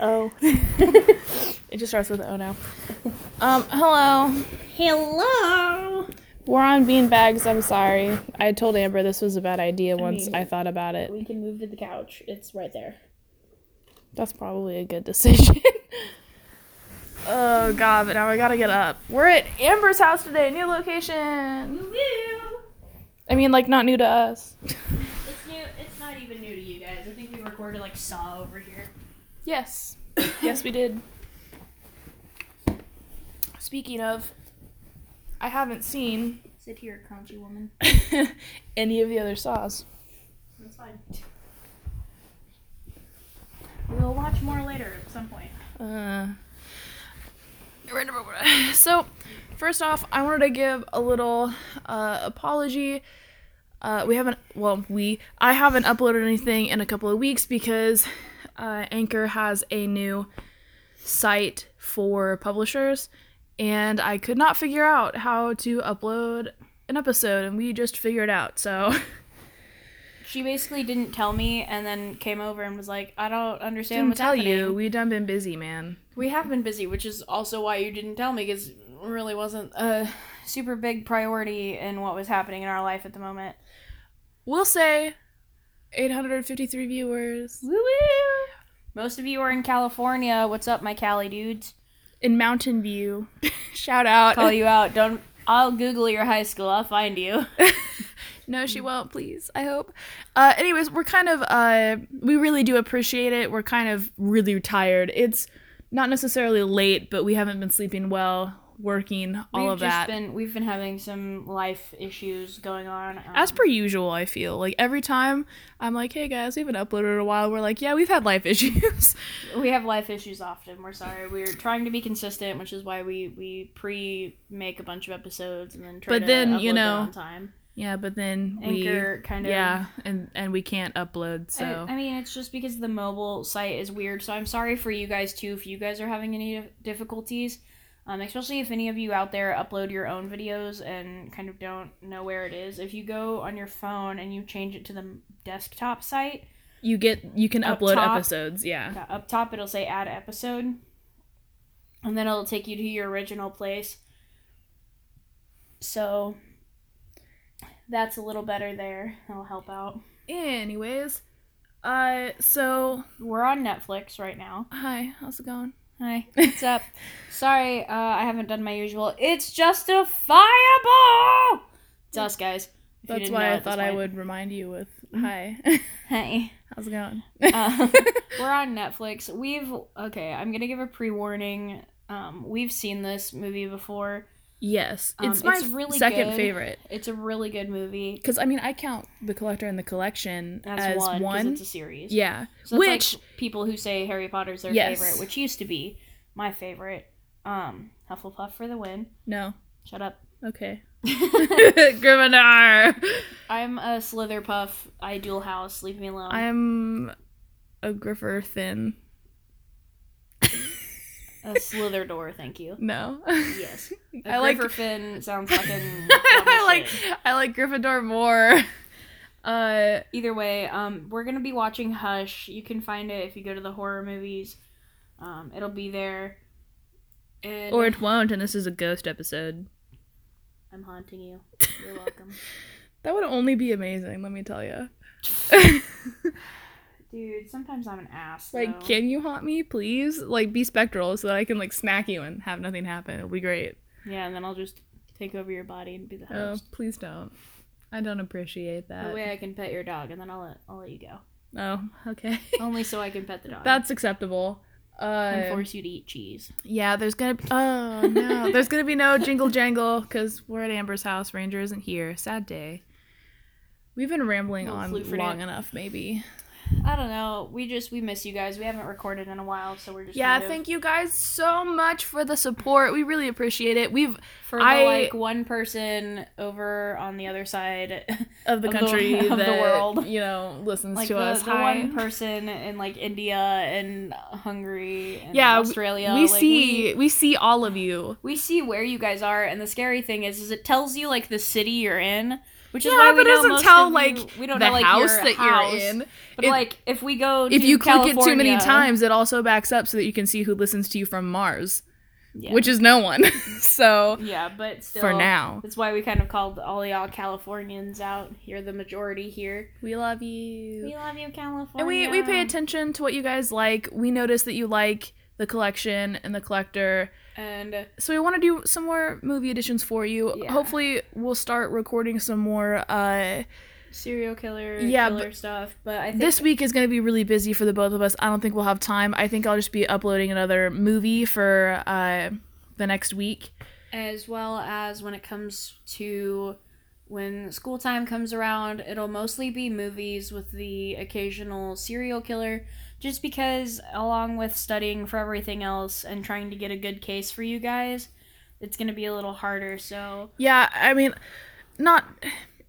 Oh. it just starts with O now. Um, hello. Hello. We're on beanbags. I'm sorry. I told Amber this was a bad idea once mean- I thought about it. We can move to the couch. It's right there. That's probably a good decision. oh god, but now I gotta get up. We're at Amber's house today, new location. Woo! I mean, like not new to us. It's new. It's not even new to you guys. I think we recorded like Saw over here. Yes. yes, we did. Speaking of, I haven't seen Sit here, crunchy woman. any of the other saws. That's fine. We'll watch more later at some point. Uh, so, first off, I wanted to give a little uh, apology. Uh, we haven't, well, we, I haven't uploaded anything in a couple of weeks because uh, Anchor has a new site for publishers, and I could not figure out how to upload an episode, and we just figured it out. So, She basically didn't tell me, and then came over and was like, "I don't understand didn't what's tell happening." you, we done been busy, man. We have been busy, which is also why you didn't tell me, because really wasn't a super big priority in what was happening in our life at the moment. We'll say 853 viewers. Woo woo! Most of you are in California. What's up, my Cali dudes? in Mountain View. Shout out. Call you out. Don't. I'll Google your high school. I'll find you. no, she won't, please. I hope. Uh anyways, we're kind of uh we really do appreciate it. We're kind of really tired. It's not necessarily late, but we haven't been sleeping well, working, all we've of just that. been we've been having some life issues going on. Um, As per usual, I feel like every time I'm like, "Hey guys, we haven't uploaded in a while." We're like, "Yeah, we've had life issues." we have life issues often. We're sorry. We're trying to be consistent, which is why we we pre make a bunch of episodes and then try But to then, upload you know, on time. yeah, but then we kind of yeah, and and we can't upload, so I, I mean, it's just because the mobile site is weird. So I'm sorry for you guys too if you guys are having any difficulties. Um, especially if any of you out there upload your own videos and kind of don't know where it is. If you go on your phone and you change it to the desktop site, you get you can upload top. episodes, yeah. yeah, up top it'll say add episode, and then it'll take you to your original place. So that's a little better there. That'll help out. Anyways, uh, so We're on Netflix right now. hi, how's it going? Hi, what's up? Sorry, uh, I haven't done my usual. It's justifiable. It's us, guys. if you That's didn't why I at this thought I point. would remind you with hi. Hey, how's it going? uh, we're on Netflix. We've okay. I'm gonna give a pre-warning. Um, we've seen this movie before. Yes, Um, it's my it's really second good. favorite. It's a really good movie. Because I mean, I count the collector and the collection As, as, one, one. it's a series. yeah, So which like people who say Harry Potter's their Yes. favorite, which used to be my favorite. Um, Hufflepuff for the win. no, Shut up. okay, Gryffindor. I'm a Slitherpuff. I dual house. Leave me alone. I'm a Griffer thin. A Slither door. Thank you. No, Yes. A I like Grifferfin sounds fucking. I like. I like Gryffindor more. Uh, Either way, um, we're gonna be watching Hush. You can find it if you go to the horror movies. Um, it'll be there. And or it won't, and this is a ghost episode. I'm haunting you. You're welcome, That would only be amazing, let me tell you. Dude. Sometimes I'm an ass. like, though. can you haunt me, please? Like, be spectral so that I can like smack you and have nothing happen. It'll be great. yeah, and then I'll just take over your body and be the host. Oh, please don't. I don't appreciate that that. way I can pet your dog, and then I'll let I'll let you go. Oh, okay. Only so I can pet the dog. That's acceptable. and Uh, force you to eat cheese. yeah, there's gonna be. Oh no, there's gonna be no jingle jangle because we're at Amber's house. Ranger isn't here. Sad day. We've been rambling on for long Dan. enough, maybe. I don't know. We just we miss you guys. We haven't recorded in a while, so we're just Yeah, thank you guys so much for the support. We really appreciate it. We've for the I- like one person over on the other side, of the Of the- country of the world. you know listens like to the, us. the Hi. one person in like India and Hungary and yeah, Australia. We like, see we, see all of you. we we see where you guys are, and the scary thing is, is it tells you like the city you're in. Which is Yeah, why but we it know doesn't tell like you, we don't the know like house that house. you're in. But like if we go if you click it too many times, it also backs up so that you can see who listens to you from Mars, yeah. which is no one. so yeah, but still for now, That's why we kind of called all y'all Californians out. You're the majority here. we love you. We love you, California. And we, we pay attention to what you guys like. We notice that you like the collection and the collector. And So we want to do some more movie editions for you. Yeah. Hopefully we'll start recording some more. Uh, serial killer, Yeah, killer stuff. But I think this week is going to be really busy for the both of us. I don't think we'll have time. I think I'll just be uploading another movie for uh, the next week. as well as when it comes to when school time comes around, it'll mostly be movies with the occasional serial killer. Just because, along with studying for everything else and trying to get a good case for you guys, it's gonna be a little harder. So Yeah, I mean, not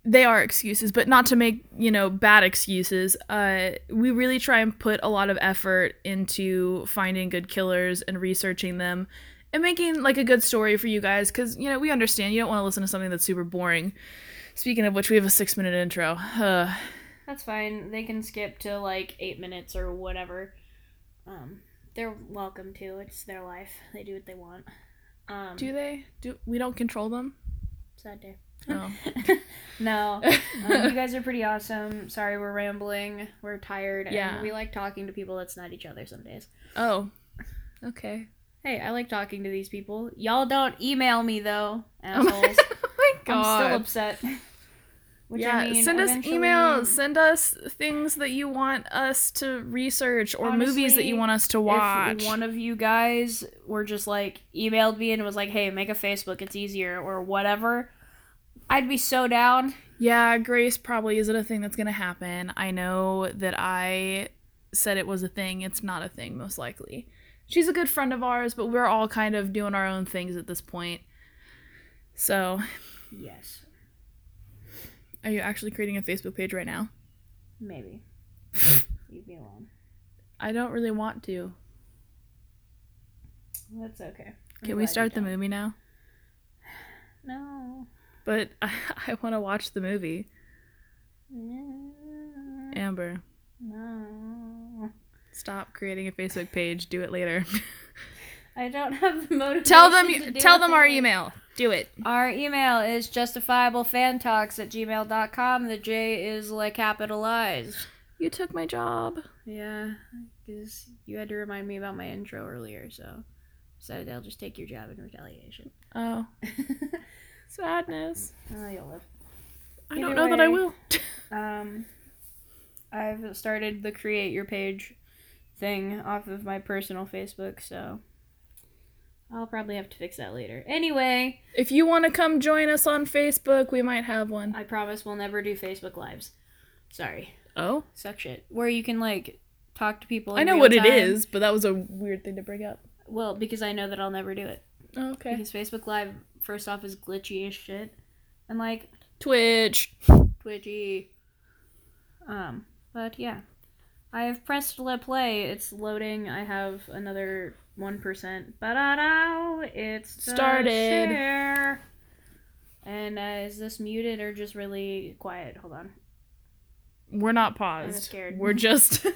they are excuses, but not to make you know bad excuses. Uh, we really try and put a lot of effort into finding good killers and researching them, and making like a good story for you guys. Because you know we understand you don't want to listen to something that's super boring. Speaking of which, we have a six minute intro. Uh, that's fine. They can skip to like eight minutes or whatever. Um, they're welcome to. It's their life. They do what they want. Um, do they? Do we don't control them? sad day. Oh. no, um, you guys are pretty awesome. Sorry, we're rambling. We're tired, Yeah. and we like talking to people that's not each other some days. Oh. Okay. Hey, I like talking to these people. Y'all don't email me though, assholes. oh my god. I'm still upset. Which, yeah, I mean, send us emails. Send us things that you want us to research or movies that you want us to watch. If one of you guys were just like emailed me and was like, "Hey, make a Facebook, it's easier," or whatever, I'd be so down. yeah, Grace probably isn't a thing that's going to happen. I know that I said it was a thing. It's not a thing, most likely. She's a good friend of ours, but we're all kind of doing our own things at this point. So, Yes, are you actually creating a Facebook page right now? maybe. Leave me alone. I don't really want to. That's okay. I'm Can we start the movie now? No. But I, I want to watch the movie. No. Amber, No. stop creating a Facebook page. Do it later. I don't have the motivation. tell them to do tell them our email. Do it. Our email is justifiablefantalks at gmail.com. The J is like capitalized. You took my job. Yeah, because you had to remind me about my intro earlier, so decided I'll just take your job in retaliation. Oh, sadness. oh, you'll live. I don't Either know that I will. Um, I've started the create your page thing off of my personal Facebook, so I'll probably have to fix that later. Anyway, if you want to come join us on Facebook, we might have one. I promise we'll never do Facebook lives. Sorry, Oh, suck shit. Where you can like talk to people. I know what it time. is, but that was a weird thing to bring up. Well, because I know that I'll never do it. Oh, okay. Because Facebook Live, first off, is glitchy as shit, and like Twitch. twitchy. Um, but yeah, I have pressed let play. It's loading. I have another one percent. Ba-da-da! It's Started. share. And uh, is this muted or just really quiet? Hold on. We're not paused. scared. We're just.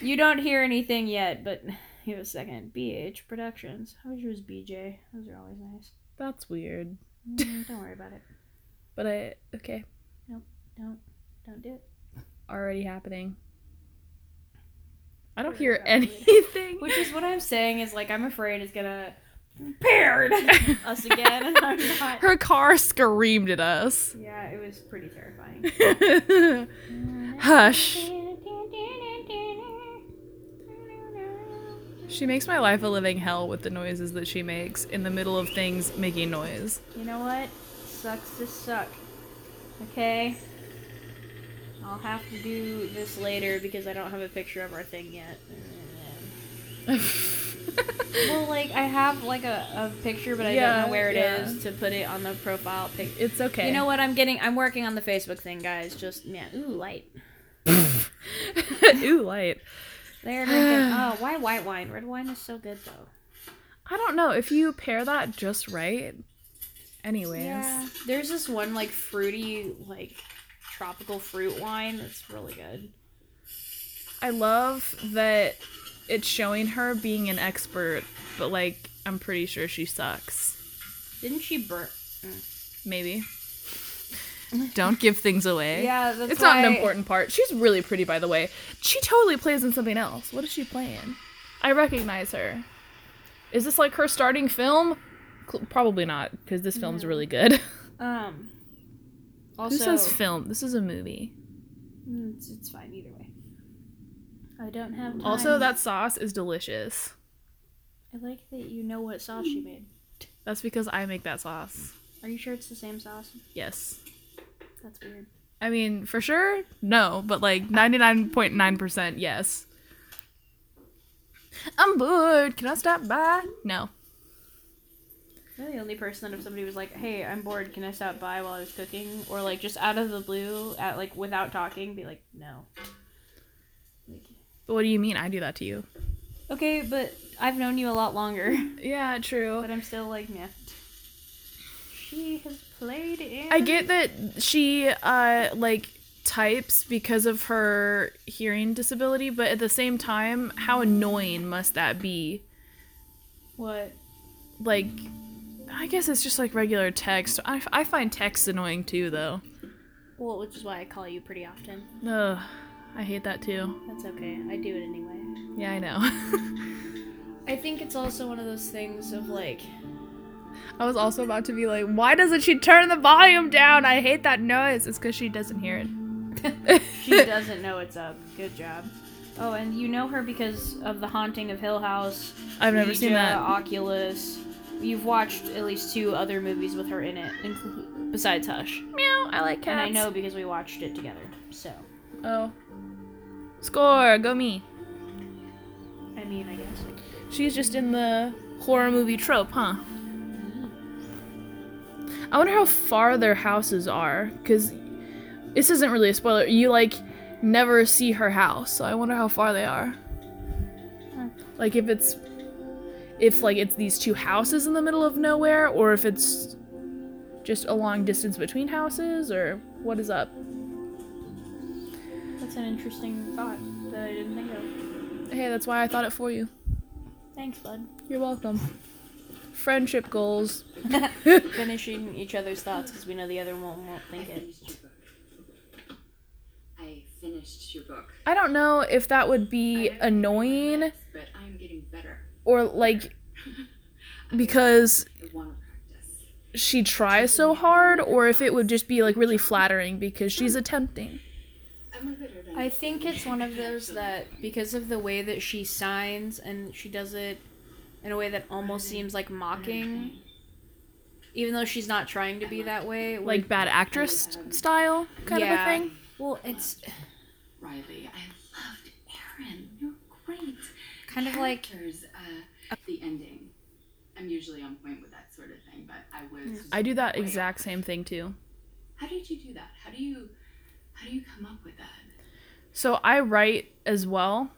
You don't hear anything yet, but give a second. BH Productions. It was BJ. Those are always nice. That's weird. Mm, don't worry about it. But I okay. Nope. Don't don't do it. Already happening. I don't hear anything. Which is what I'm saying is like I'm afraid it's gonna paired us again. Not. Her car screamed at us. Yeah, it was pretty terrifying. Hush. She makes my life a living hell with the noises that she makes in the middle of things making noise. You know what? Sucks to suck. Okay. I'll have to do this later because I don't have a picture of our thing yet. Well, like I have like a, a picture, but I Yeah, don't know where it is yeah. to put it on the profile pic. it's okay. You know what? I'm getting. I'm working on the Facebook thing, guys. Just yeah. Ooh, light. Ooh, light. They're drinking. oh, why white wine? Red wine is so good though. I don't know if you pair that just right. Anyways. Yeah. There's this one like fruity like tropical fruit wine that's really good. I love that it's showing her being an expert, but like I'm pretty sure she sucks. Didn't she burn? Maybe. Don't give things away. Yeah, that's It's not an why- important part. She's really pretty, by the way. She totally plays in something else. What is she playing? I recognize her. Is this like her starting film? Cl- Probably not, because this film's really good. Um. Who Also, says film? This is a movie. Mm, it's, it's fine either way. I don't have time. Also, that sauce is delicious. I like that you know what sauce she made. That's because I make that sauce. Are you sure it's the same sauce? Yes. That's weird. I mean, for sure, no, but like 99.9% yes. I'm bored. Can I stop by? No. You're the only person that if somebody was like, "Hey, I'm bored. Can I stop by while I was cooking?" or like just out of the blue, at like without talking, be like, "No." Like, But what do you mean I do that to you? okay, but I've known you a lot longer, Yeah, true. but I'm still like, yeah. She has played in. I get that she uh like types because of her hearing disability, but at the same time, how annoying must that be? what. Like I guess it's just like regular text. I, I find text annoying too though. Well, which is why I call you pretty often. Ugh, I hate that too. That's okay. I do it anyway. Yeah, I know. I think it's also one of those things of like, I was also about to be like, why doesn't she turn the volume down? I hate that noise. It's because she doesn't hear it. she doesn't know it's up. Good job. Oh, and you know her because of The Haunting of Hill House. I've never seen that. Oculus. You've watched at least two other movies with her in it, besides Hush. Meow. I like cats. And I know because we watched it together. So, Oh. Score. Go me. I mean, I guess. She's just in the horror movie trope, huh? I wonder how far their houses are, because this isn't really a spoiler. You, like, never see her house, so I wonder how far they are. Hmm. Like, if it's. If, like, it's these two houses in the middle of nowhere, or if it's just a long distance between houses, or what is up? That's an interesting thought that I didn't think of. Hey, that's why I thought it for you. Thanks, bud. You're welcome. Friendship goals. Finishing each other's thoughts because we know the other one won't think I it. finished your book. I finished your book. I don't know if that would be I know annoying but I'm getting better. Or like because I want to practice. she tries so hard or if it would just be like really flattering because she's attempting. I'm a better than I think it's one of those that because of the way that she signs and she does it in a way that almost seems like mocking, even though she's not trying to be that way. Like bad actress style kind Yeah. of a thing. well, it's Riley. I loved Aaron. You're great. kind of like Characters, the ending. I'm usually on point with that sort of thing, but I was. I do that exact off. same thing too. How did you do that? How do you, how do you come up with that? So I write as well.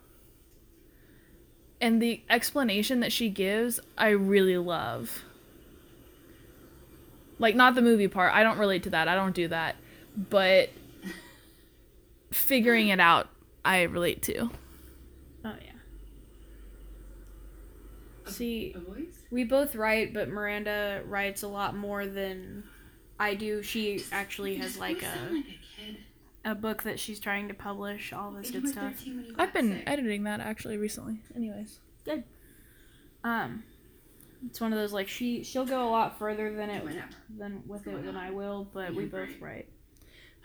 And the explanation that she gives, I really love. Like not the movie part. I don't relate to that. I don't do that. But figuring it out, I relate to. oh yeah. See, A voice? we both write, but Miranda writes a lot more than I do. She actually has like a like a kid. a book that she's trying to publish. All this good stuff. 13 when you I've been sick. editing that actually recently. Anyways. Good. Um, it's one of those like she she'll go a lot further than it than with it than I will, but we both write.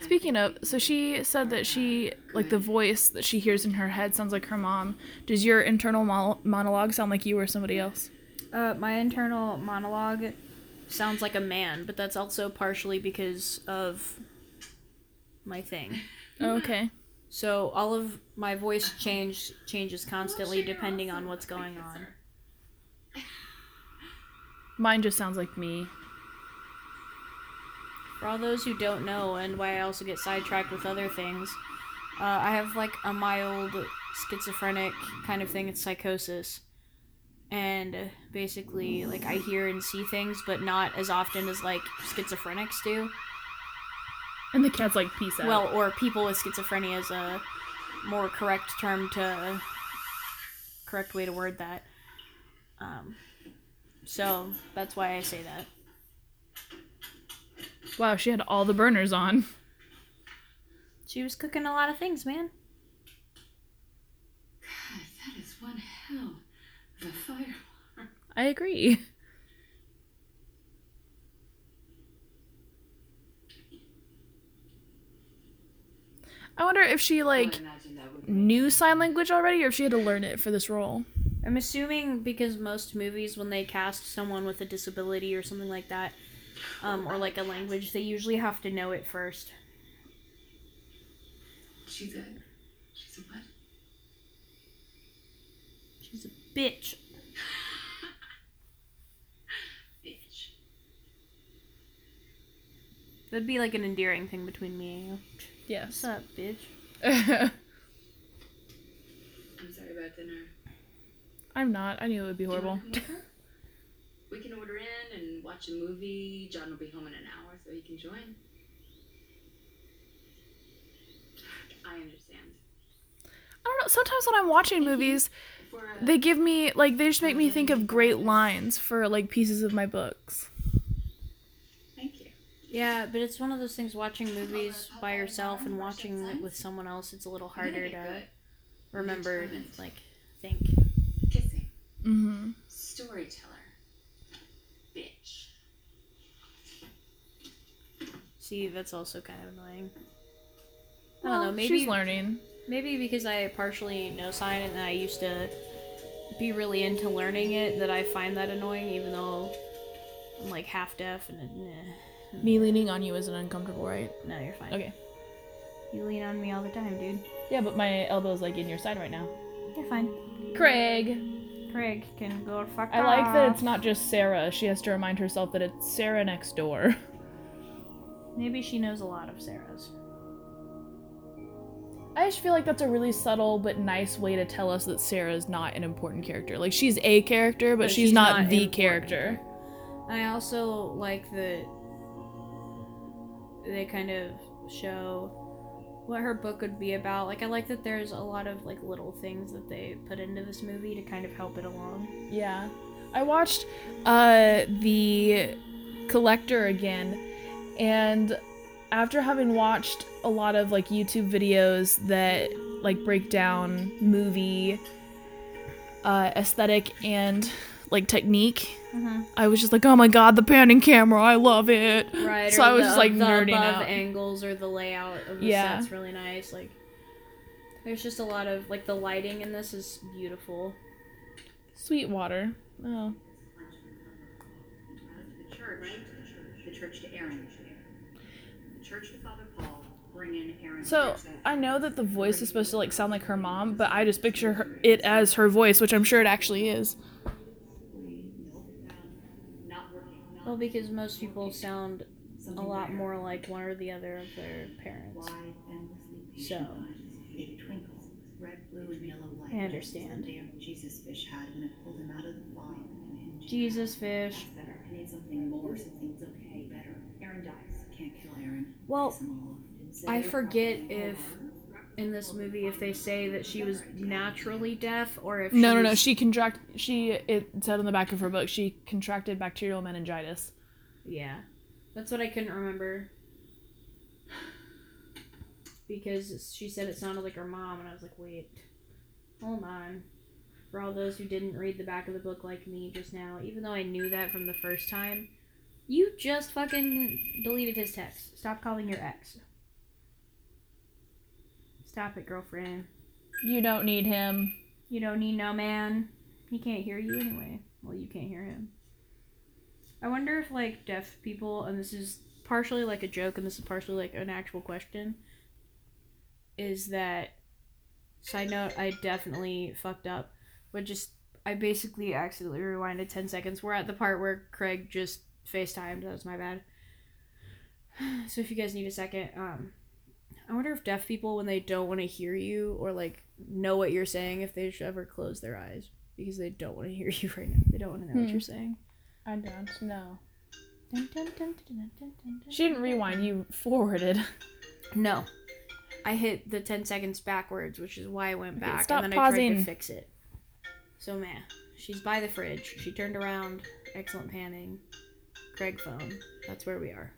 Speaking of, so she said that she like the voice that she hears in her head sounds like her mom. Does your internal mo- monologue sound like you or somebody else? Uh, my internal monologue sounds like a man, but that's also partially because of my thing. Oh, okay. So all of my voice change changes constantly depending on what's going on. Mine just sounds like me. For all those who don't know, and why I also get sidetracked with other things, uh, I have like a mild schizophrenic kind of thing. It's psychosis, and basically like I hear and see things, but not as often as like schizophrenics do. And the cat's like, peace out. Well, or people with schizophrenia is a more correct term to correct way to word that. Um, so that's why I say that. Wow, she had all the burners on. She was cooking a lot of things, man. God, that is one hell of a fire alarm. I agree. I wonder if she like would imagine that would be knew sign language already or if she had to learn it for this role. I'm assuming because most movies, when they cast someone with a disability or something like that, um, or like a language, they usually have to know it first. She's a. She's a what? She's a bitch. Bitch. That'd be like an endearing thing between me and you. Yes. What's up, bitch? I'm sorry about dinner. I'm not. I knew it would be Do you horrible. Wanna come over? We can order in and watch a movie. John will be home in an hour, so he can join. I understand. I don't know. Sometimes when I'm watching movies, a, they give me like they just make me think of great lines for like pieces of my books. thank you. Yeah, but it's one of those things watching movies by yourself and watching it with someone else, it's a little harder to remember, and like, think. Kissing. Mm-hmm. Storyteller. Bitch. See, that's also kind of annoying. I don't know, maybe she's learning. maybe because I partially know sign and I used to be really into learning it that I find that annoying, even though I'm like half deaf and nah. Me leaning on you isn't uncomfortable, right? no, you're fine. Okay. You lean on me all the time, dude. Yeah, but my elbow's like in your side right now. You're fine. Craig. Craig can go fuck I like that it's not just Sarah. She has to remind herself that it's Sarah next door. Maybe she knows a lot of Sarah's. I just feel like that's a really subtle but nice way to tell us that Sarah's not an important character. Like she's a character, but, But she's, she's not, not the character. I also like that they kind of show what her book would be about. Like I like that there's a lot of like little things that they put into this movie to kind of help it along. Yeah. I watched uh the collector again and after having watched a lot of like YouTube videos that like break down movie uh aesthetic and like technique, Mm-hmm. I was just like, "Oh my god, the panning camera, I love it." Right. So or I was the, just like the nerding above out. angles or the layout of the Yeah. set's really nice. Like there's just a lot of like the lighting in this is beautiful. Sweetwater. Oh. The church, the church to Aaron. The church to Father Paul, bring in Aaron. So I know that the voice is supposed to like sound like her mom, but I just picture her, it as her voice, which I'm sure it actually is. not working. Not Well, because most people sound a lot more like one or the other of their parents. Wide, endlessly So. patient eyes, big twinkles, red, blue, and yellow light. I understand. The damn Jesus fish had when it pulled him out of the fire. Jesus fish. Better. I need something more. Something's okay. Better. Aaron dies. Can't kill Aaron. Well, Kiss 'em all. Didn't say I forget if in this movie if they say that she was naturally deaf or if No, she no, no. was- She contract. She it said on the back of her book she contracted bacterial meningitis. Yeah, that's what I couldn't remember because she said it sounded like her mom, and I was like, wait, hold on. For all those who didn't read the back of the book like me just now, even though I knew that from the first time, you just fucking deleted his text. Stop calling your ex. Stop it, girlfriend. You don't need him. You don't need no man. He can't hear you anyway. Well, you can't hear him. I wonder if like deaf people, and this is partially like a joke, and this is partially like an actual question, is that. Side note: I definitely fucked up, but just I basically accidentally rewinded ten seconds. We're at the part where Craig just FaceTimed. That was my bad. So if you guys need a second, um, I wonder if deaf people, when they don't want to hear you or like know what you're saying, if they should ever close their eyes. because they don't want to hear you right now. They don't want to know what Hmm. you're saying. I don't know. Dun, dun, dun, She didn't rewind. You forwarded. No. I hit the 10 seconds backwards, which is why I went Okay, back. stop and then I tried pausing. to fix it. So, man, she's by the fridge. She turned around. Excellent panning. Craig phone. That's where we are.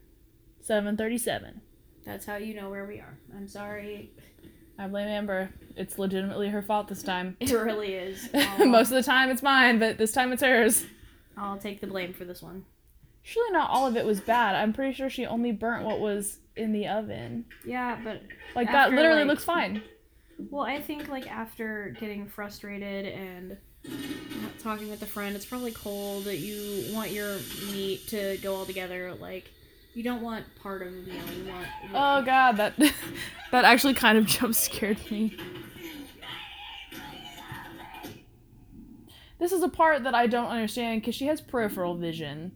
Seven thirty-seven. That's how you know where we are. I'm sorry. I blame Amber. It's legitimately her fault this time. It really is. Most of the time it's mine, but this time it's hers. I'll take the blame for this one. Surely not all of it was bad. I'm pretty sure she only burnt what was in the oven. Yeah, but Like After, that literally like- looks fine. Well, I think like after getting frustrated and not talking with a friend, it's probably cold. That you want your meat to go all together. Like you don't want part of the meal. You want. Oh god, that that actually kind of jump scared me. This is a part that I don't understand because she has peripheral vision.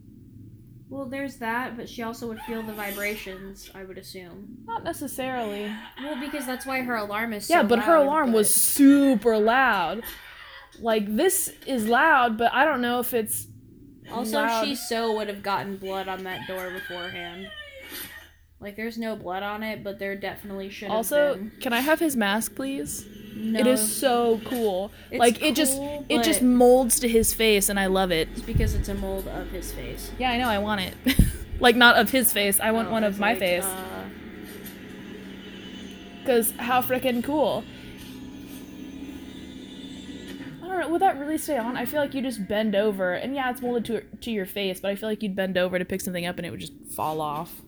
Well, there's that, but she also would feel the vibrations. I would assume. Not necessarily. Well, because that's why her alarm is. so Yeah, but her alarm but- was super loud. Like this is loud, but I don't know if it's Also, loud. she so would have gotten blood on that door beforehand. Like, there's no blood on it, but there definitely should have Also, been. can I have his mask, please? No, It is so cool. It's like it just it just molds to his face and I love it. It's because it's a mold of his face. Yeah, I know, I want it. like not of his face, I want Oh, one of my like, face. uh, Cuz how freaking cool. Don't know, would that really stay on? I feel like you just bend over and yeah, it's molded to to your face, but I feel like you'd bend over to pick something up and it would just fall off.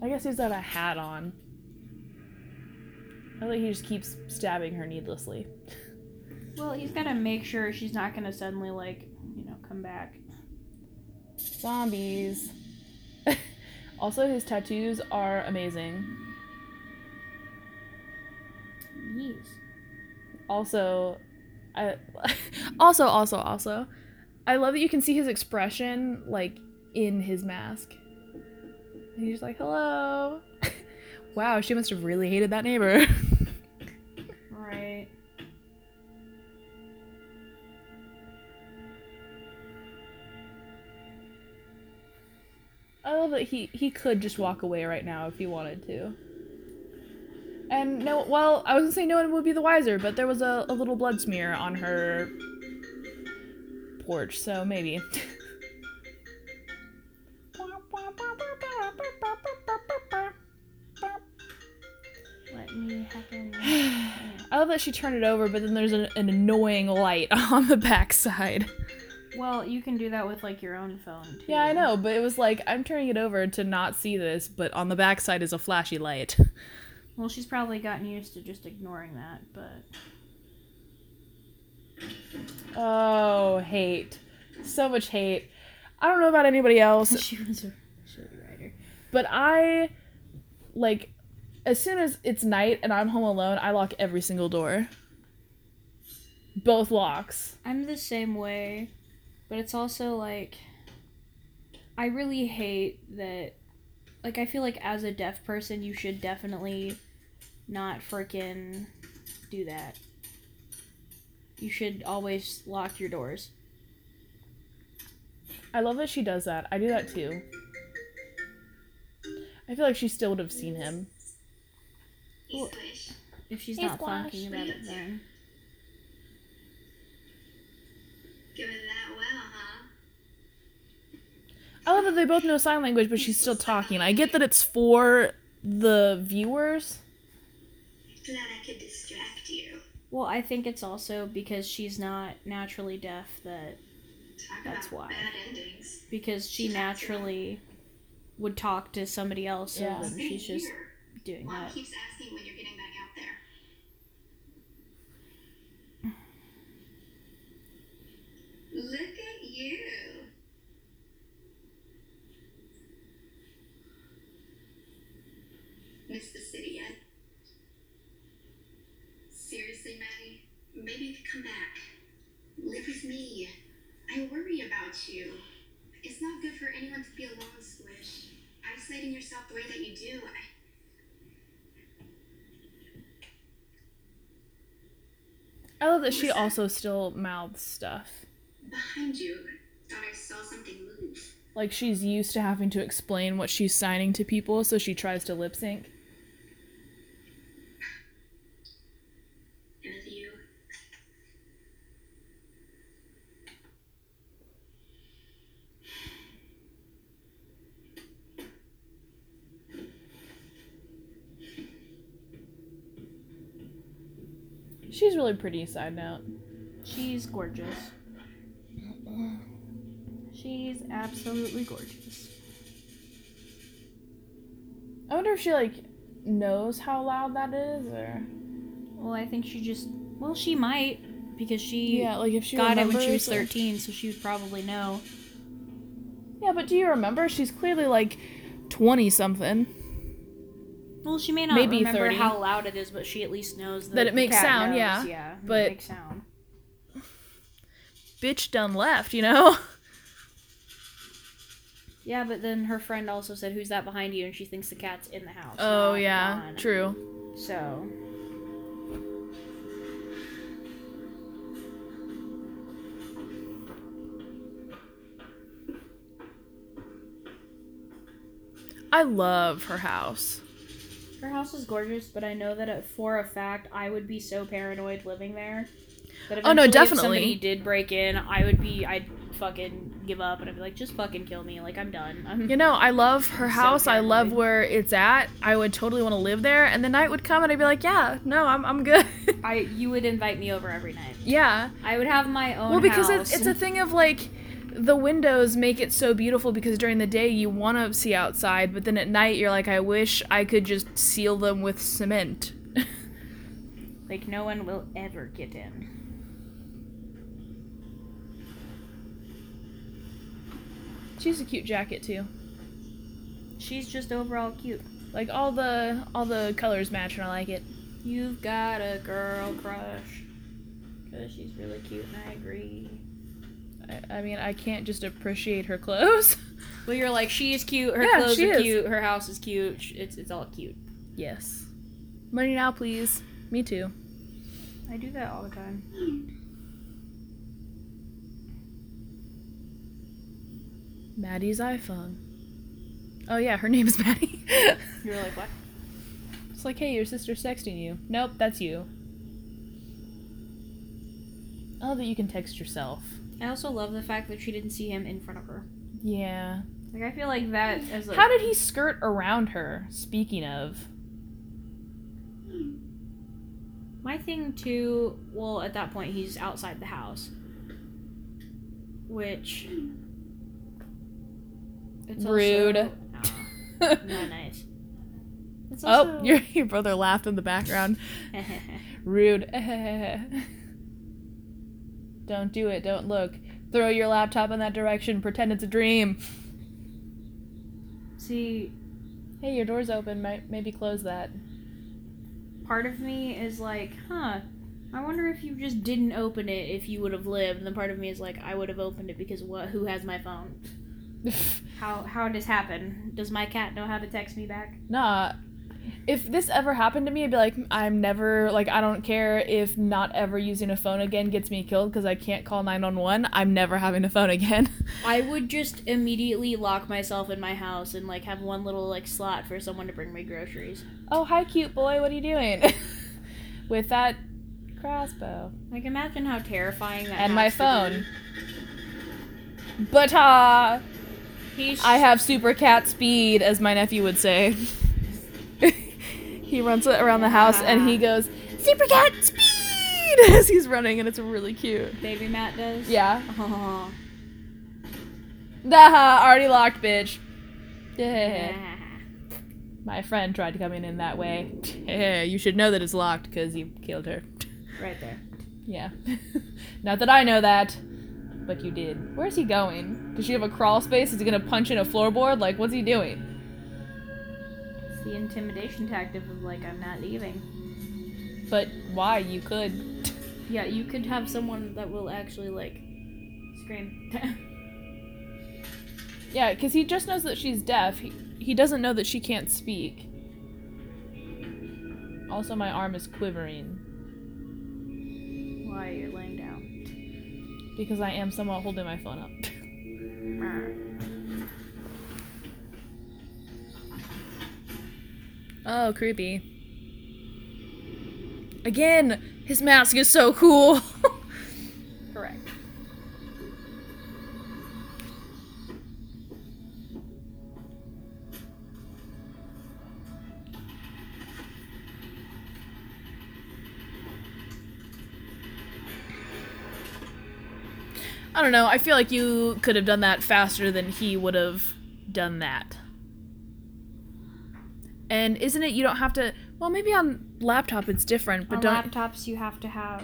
I guess he's got a hat on. I think he just keeps stabbing her needlessly. well, he's got to make sure she's not going to suddenly, like, you know, come back. Zombies. also, his tattoos are amazing. Yes. Also, I also also also, I love that you can see his expression like in his mask. And he's like, "Hello." wow, she must have really hated that neighbor. Right. I love that he he could just walk away right now if he wanted to. And no, well, I was gonna say no one would be the wiser, but there was a, a little blood smear on her porch, so maybe. Let me happen. I love that she turned it over, but then there's an, an annoying light on the backside. well, you can do that with, like, your own phone, too. Yeah, I know, but it was like I'm turning it over to not see this, but on the backside is a flashy light. Well, she's probably gotten used to just ignoring that, but. Oh, hate. So much hate. I don't know about anybody else, she was a shitty writer. but I like as soon as it's night and I'm home alone, I lock every single door. Both locks. I'm the same way, but it's also like I really hate that like I feel like as a deaf person you should definitely not freaking do that. You should always lock your doors. I love that she does that. I do that too. I feel like she still would have seen him. Well- If she's Hey, not Squash. thinking about it then. Give that well, huh? I love that they both know sign language, but she's still talking. I get that it's for the viewers. Glad I could distract you. Well, I think it's also because she's not naturally deaf that Talk That's about why. bad endings. because she naturally would talk to somebody else so Yeah. then she's just Here. doing Mom that. keeps asking when you're getting back out there. Look at you. Miss the city yet? Seriously, Maddie? Maybe you could come back. Live with me. I worry about you. It's not good for anyone to be alone, Squish. Isolating yourself the way that you do. I... I love that she also still mouths stuff. Behind you. Thought I saw something move. Like she's used to having to explain what she's signing to people, so she tries to lip sync. Really pretty, side note. She's gorgeous. She's absolutely gorgeous. I wonder if she like knows how loud that is or Well, I think she just. Well, she might because she Yeah, like if she got it when she was or- 13, so she would probably know. Yeah, but do you remember? She's clearly like 20 something. Well, she may not Maybe remember 30. how loud it is, but she at least knows That it makes cat sound, knows, yeah. Yeah, But- it makes sound. Bitch done left, you know? Yeah, but then her friend also said, "Who's that behind you?" And she thinks the cat's in the house. Oh, yeah. gone. True. So I love her house. Her house is gorgeous, but I know that for a fact I would be so paranoid living there. That Oh, no, definitely. If somebody did break in, I would be, I'd fucking give up, and I'd be like, just fucking kill me. Like I'm done. I'm You know, I love her So house. I love where it's at. I would totally want to live there. And the night would come and I'd be like, yeah, no, I'm, I'm good. I you would invite me over every night. yeah. I would have my own. Well, because house. it's, it's a thing of like, the windows make it so beautiful because during the day you want to see outside, but then at night you're like, I wish I could just seal them with cement. like no one will ever get in. She's a cute jacket too. She's just overall cute. Like all the all the colors match and I like it. You've got a girl crush. Because she's really cute, and I agree. I, I mean, I can't just appreciate her clothes. Well, you're like, she is cute, her Yeah, clothes are is. cute, her house is cute, it's, it's all cute. yes. Money now, please. Me too. I do that all the time. Maddie's iPhone. Oh yeah, her name is Maddie. You're like, what? it's like, hey, your sister's texting you. Nope, that's you. Oh, that you can text yourself. I also love the fact that she didn't see him in front of her. Yeah. Like, I feel like that as a. How did he skirt around her? Speaking of. My thing too, well, at that point, he's outside the house. Which. It's Rude. Oh, also, Aw, not nice. It's oh, your your brother laughed in the background. Rude. Don't do it. Don't look. Throw your laptop in that direction. Pretend it's a dream. See, Hey, your door's open. Might maybe close that. part of me is like, huh, I wonder if you just didn't open it if you would have lived. And then part of me is like, I would have opened it because what? Who has my phone? How how does happen? Does my cat know how to text me back? nah. If this ever happened to me, I'd be like, I'm never like I don't care if not ever using a phone again gets me killed because I can't call 911. I'm never having a phone again. I would just immediately lock myself in my house and like have one little like slot for someone to bring me groceries. oh, hi, cute boy. What are you doing? With that crossbow Like imagine how terrifying that. and my phone. But uh, I have super cat speed, as my nephew would say. he runs around the house and he goes, Super cat speed! as he's running, and it's really cute. baby Matt does. Yeah. Oh. Nah, already locked, bitch. Yeah. My friend tried to come in in that way. Yeah, you should know that it's locked because you killed her. right there. Yeah. Not that I know that, but you did. Where's he going? Does she have a crawl space? Is he gonna punch in a floorboard? Like, what's he doing? The intimidation tactic of like I'm not leaving. But why? You could. Yeah, you could have someone that will actually like scream. Yeah, because he just knows that she's deaf. He, he doesn't know that she can't speak. Also, my arm is quivering. Why are you're laying down? Because I am somewhat holding my phone up. Oh, creepy. Again, his mask is so cool. Correct. I don't know. I feel like you could have done that faster than he would have done that. And isn't it you don't have to well maybe on laptop it's different, but On don't laptops, you have to have.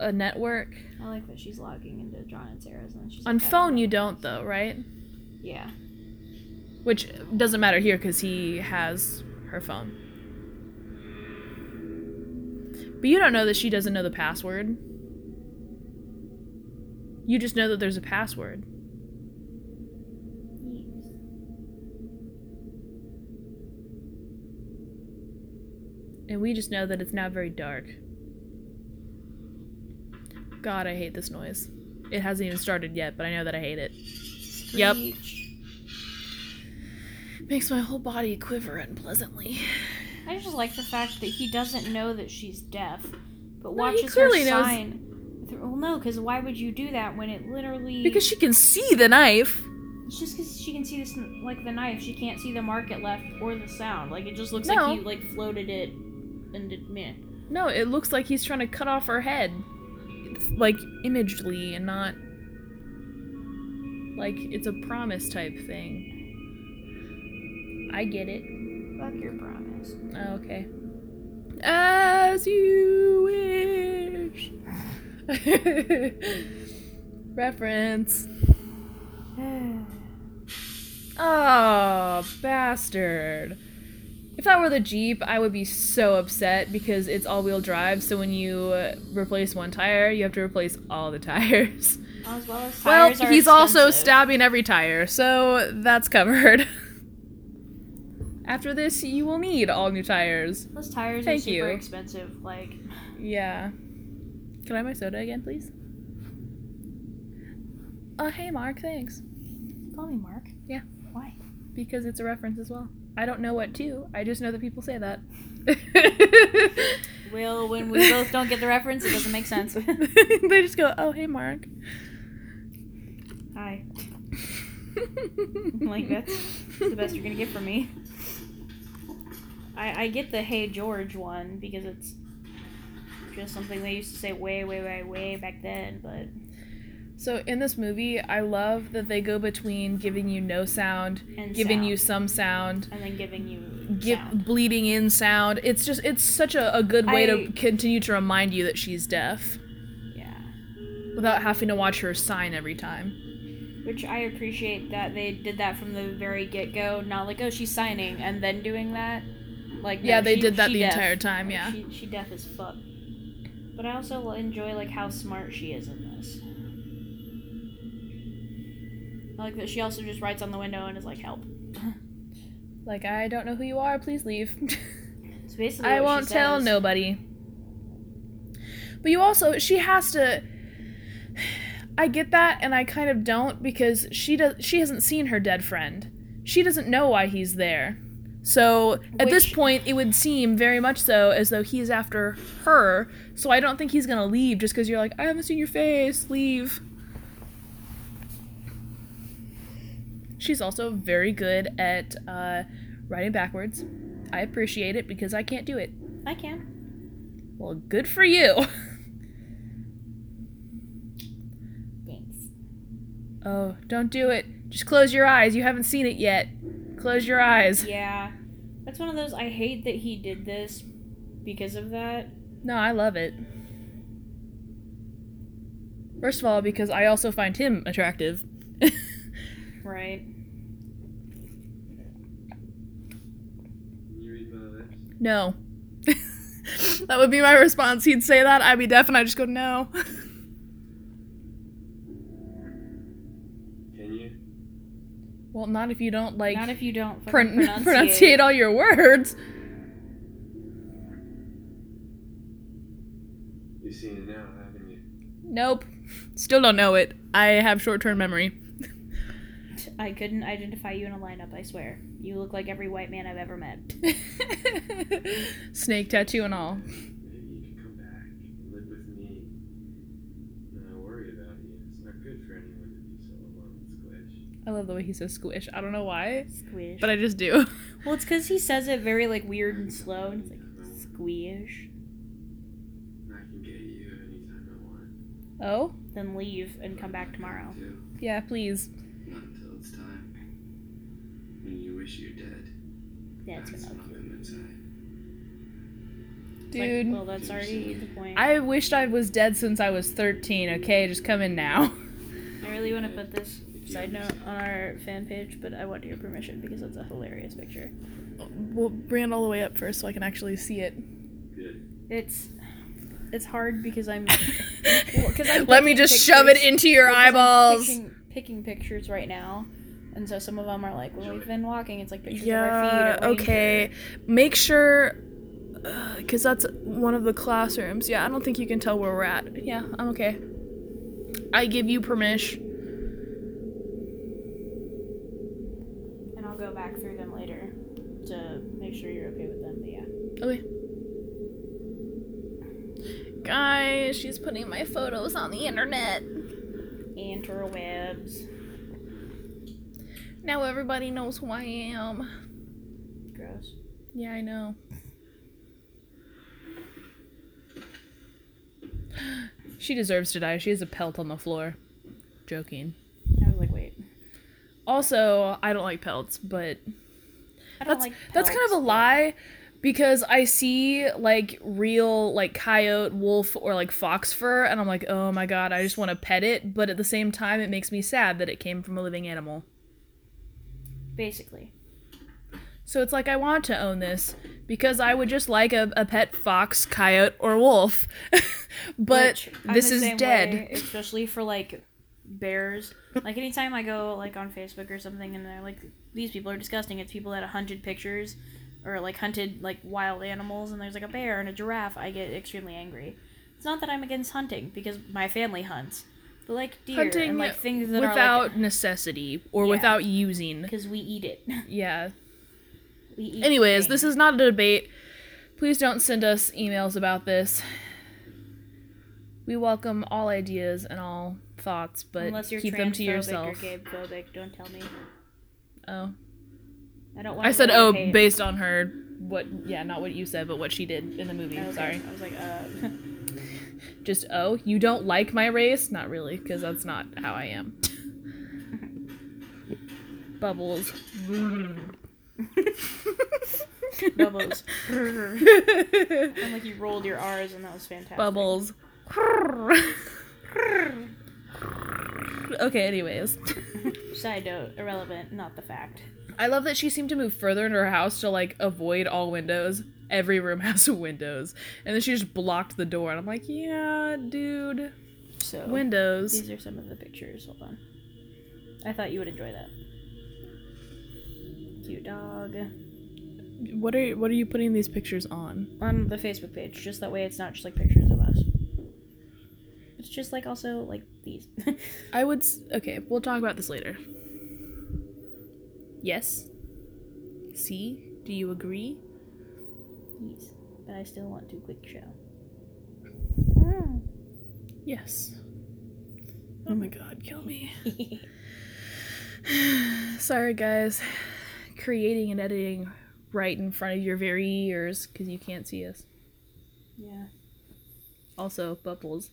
a network. I like that she's logging into John and Sarah's, and she's On like, don't phone you don't though, right? Yeah. Which doesn't matter here cuz he has her phone. But you don't know that she doesn't know the password. You just know that there's a password. And we just know that it's now very dark. God, I hate this noise. It hasn't even started yet, but I know that I hate it. Yep. Makes my whole body quiver unpleasantly. I just like the fact that he doesn't know that she's deaf, but No, he watches her knows. Well, no, because why would you do that when it literally? Because she can see the knife. It's just because she can see this like the knife. She can't see the mark it left or the sound. Like it just looks No. like he like floated it and did meh. No, it looks like he's trying to cut off her head. Like, imagedly and not. Like, it's a promise type thing. I get it. Fuck your promise. Oh, okay. As you wish. Reference. Oh, bastard. If that were the Jeep, I would be so upset because it's all wheel drive, so when you uh, replace one tire, you have to replace all the tires. As well as Well, he's also stabbing every tire, so that's covered. After this, you will need all new tires. Those tires Thank are super you. expensive. Like Yeah. Can I have my soda again, please? Oh, hey, Mark, thanks. call me Mark. Yeah. Why? Because it's a reference as well. I don't know what to. I just know that people say that. Well, when we both don't get the reference, it doesn't make sense. they just go, oh, hey, Mark. Hi. like that's the best you're gonna get from me. I I get the Hey George one because it's just something they used to say way way way way back then, but So in this movie, I love that they go between giving you no sound, And giving sound. you some sound, and then giving you give bleeding in sound. It's just it's such a, a good way I- to continue to remind you that she's deaf Yeah. without having to watch her sign every time. Which I appreciate that they did that from the very get go, not like, oh she's signing and then doing that. Like Yeah, no, they she- did that the deaf. entire time, Like, yeah. She, she deaf as fuck. But I also enjoy like how smart she is in this. I like that she also just writes on the window and is like, help. Like I don't know who you are, please leave. It's basically I won't tell says. nobody. But you also she has to I get that and I kind of don't because she does she hasn't seen her dead friend. She doesn't know why he's there. So at this point it would seem very much so as though he's after her. So I don't think he's going to leave just cuz you're like I haven't seen your face, leave. She's also very good at uh, writing backwards. I appreciate it because I can't do it. I can. Well, good for you. Thanks. Oh, don't do it. Just close your eyes. You haven't seen it yet. Close your eyes. Yeah. That's one of those I hate that he did this because of that. No, I love it. First of all, because I also find him attractive. Right. You read my lips? No. that would be my response. He'd say that, I'd be deaf, and I'd just go, no. Can you? Well, not if you don't, like, Not if you don't fucking pron- pronunciate. pronunciate all your words. You've seen it now, haven't you? Nope. Still don't know it. I have short term memory. I couldn't identify you in a lineup, I swear. You look like every white man I've ever met. Snake tattoo and all. Maybe you can come back, live with me. And I worry about you. It's not good for anyone to be so alone, Squish. I love the way he says squish. I don't know why, Squish. but I just do. well, it's because he says it very like weird and slow, and it's like squish. I can get you anytime I want. Oh? Then leave and come back tomorrow. Yeah, please. Not until it's time. When you wish you're dead. That's That's Pinocchio. nothing inside. Like, Dude. well, that's already the point. I wished I was dead since I was 13, okay? Just come in now. I really want to put this side note on our fan page, but I want your permission because it's a hilarious picture. We'll bring it all the way up first so I can actually see it. Good. It's it's hard because I'm well, 'cause I'm Let me picking just shove it into your well, 'cause I'm eyeballs. Picking, picking pictures right now, and so some of them are like, "Well, we've been walking." It's like pictures of our feet. at okay. Ranger. Make sure, uh, because that's one of the classrooms. Yeah, I don't think you can tell where we're at. Yeah, I'm okay. I give you permission. And I'll go back through them later to make sure you're okay with them. But yeah, Okay. Guys, she's putting my photos on the internet. interwebs. Now everybody knows who I am. Gross. Yeah, I know. She deserves to die. She has a pelt on the floor. Joking. I was like, wait. Also, I don't like pelts, but I don't that's like. that's kind of a lie because I see like real like coyote, wolf, or like fox fur, and I'm like, oh my god, I just want to pet it. But at the same time, it makes me sad that it came from a living animal. Basically, So it's like I want to own this because I would just like a, a pet fox, coyote, or wolf. but Which, this is dead. way, especially for like bears. Like anytime I go like on Facebook or something, and they're like, "These people are disgusting." It's people that hunted pictures or like hunted like wild animals, and there's like a bear and a giraffe. I get extremely angry. It's not that I'm against hunting because my family hunts, but like deer Hunting and like things that are without like necessity or Yeah. without using. because we eat it. Yeah. we eat Anyways, things. this is not a debate. Please don't send us emails about this. We welcome all ideas and all thoughts, but keep them to yourself. or gay phobic. Don't tell me. Oh. I don't want. I said oh based on her what yeah, not what you said, but what she did in the movie. Okay. Sorry. I was like, uh. Just oh, you don't like my race? Not really, because that's not how I am. Bubbles. Bubbles. and like you rolled your R's and that was fantastic. Bubbles. okay, anyways. Side note, irrelevant, not the fact. I love that she seemed to move further into her house to like avoid all windows. Every room has windows. And then she just blocked the door. And I'm like, yeah, dude. So Windows. these are some of the pictures. Hold on. I thought you would enjoy that. Cute dog. What are what are you putting these pictures on? On the Facebook page, just that way it's not just like pictures of us. It's just like also like these. I would s- okay, we'll talk about this later. Yes. See? Do you agree? These. But I still want to quick show. Mm. Yes. Oh my mm. god, kill me. Sorry guys. Creating and editing right in front of your very ears because you can't see us. yeah. Also, bubbles.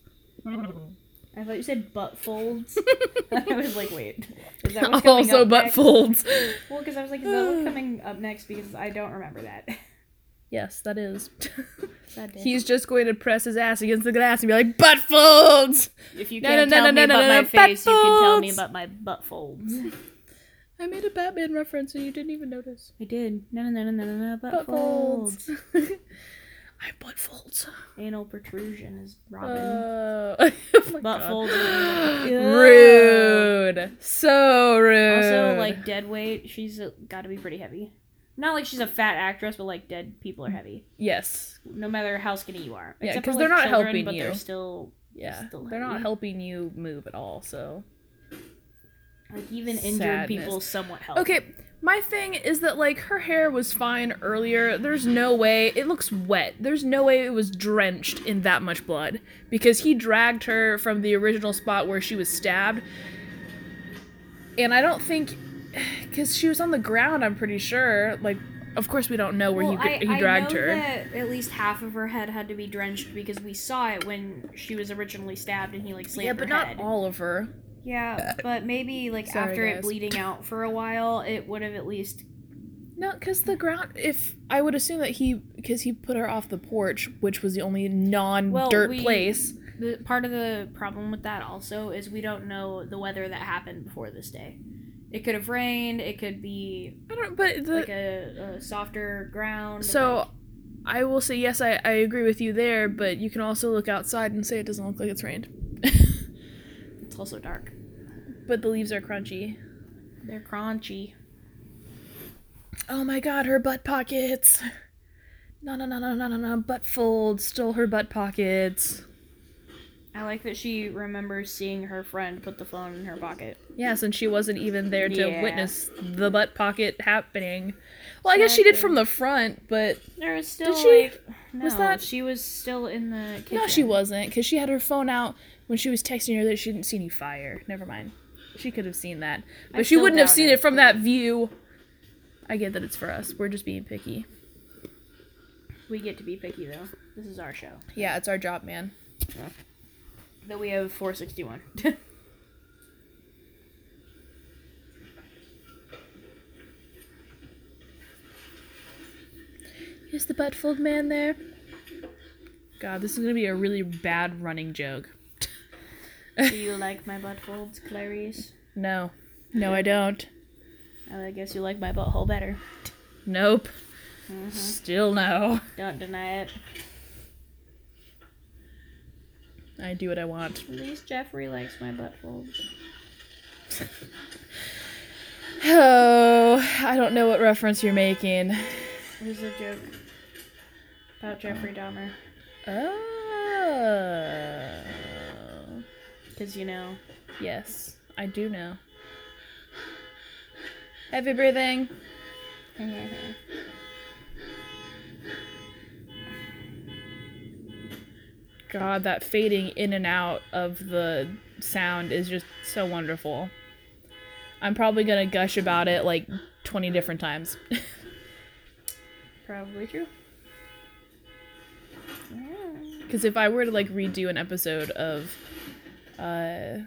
I thought you said butt folds. I was like, wait, is that what's coming also up butt next? folds. Well, because I was like, is that what's coming up next? Because I don't remember that. Yes, that is. Sad. He's just going to press his ass against the glass and be like, butt folds! if you can't tell me about my face, you can tell me about my butt folds. I made a Batman reference and you didn't even notice. I did. No, no, no, no, no, no, butt, Butt folds. folds. I have butt folds. Anal protrusion is Robin. Uh, oh butt folds. Rude. So rude. Also, like dead weight, she's uh, got to be pretty heavy. Not like she's a fat actress, but like dead people are heavy, yes. no matter how skinny you are. Yeah, Except 'cause for, they're not children, helping but you. They're still Yeah, Still they're not helping you move at all. So Like even injured Sadness. people somewhat help. okay, my thing is that like her hair was fine earlier. There's no way it looks wet. There's no way it was drenched in that much blood because he dragged her from the original spot where she was stabbed. And I don't think because she was on the ground. I'm pretty sure. Like, of course we don't know where Well, he I, he I dragged her. that at least half of her head had to be drenched because we saw it when she was originally stabbed and he like slammed yeah, but not head. all of her. Yeah, but maybe like Sorry, after it bleeding out for a while, it would have at least. No, because the ground. If I would assume that he, because he put her off the porch, which was the only non-dirt we- place. The part of the problem with that also is we don't know the weather that happened before this day. It could have rained. It could be I don't. But the like a, a softer ground. so, like- I will say yes. I I agree with you there. But you can also look outside and say it doesn't look like it's rained. it's also dark. but the leaves are crunchy. They're crunchy. Oh my god, her butt pockets. No, no, no, no, no, no, no. Butt folds stole her butt pockets. I like that she remembers seeing her friend put the phone in her pocket. Yes, and she wasn't even there to Yeah. witness the butt pocket happening. Well, I guess she did from the front, but There was still she? like no, Was that- she was still in the kitchen. no, she wasn't, because she had her phone out when she was texting her that she didn't see any fire. Never mind. She could have seen that, but she still wouldn't have doubt seen it, it from that view. I get that it's for us. We're just being picky. We get to be picky though. This is our show. Yeah, it's our job, man. Though we have 461. Is the butt fold man there? God, this is gonna be a really bad running joke. Do you like my butt folds, Clarice? No, no, I don't. I guess you like my butthole better. Nope. Mm-hmm. Still no. Don't deny it. I do what I want. At least Jeffrey likes my butt folds. Oh, I don't know what reference you're making. It was a joke about Jeffrey Dahmer. Oh. Because, you know, Yes, I do know. Heavy breathing. God, that fading in and out of the sound is just so wonderful. I'm probably gonna gush about it like 20 different times. probably true. Because if I were to like redo an episode of uh,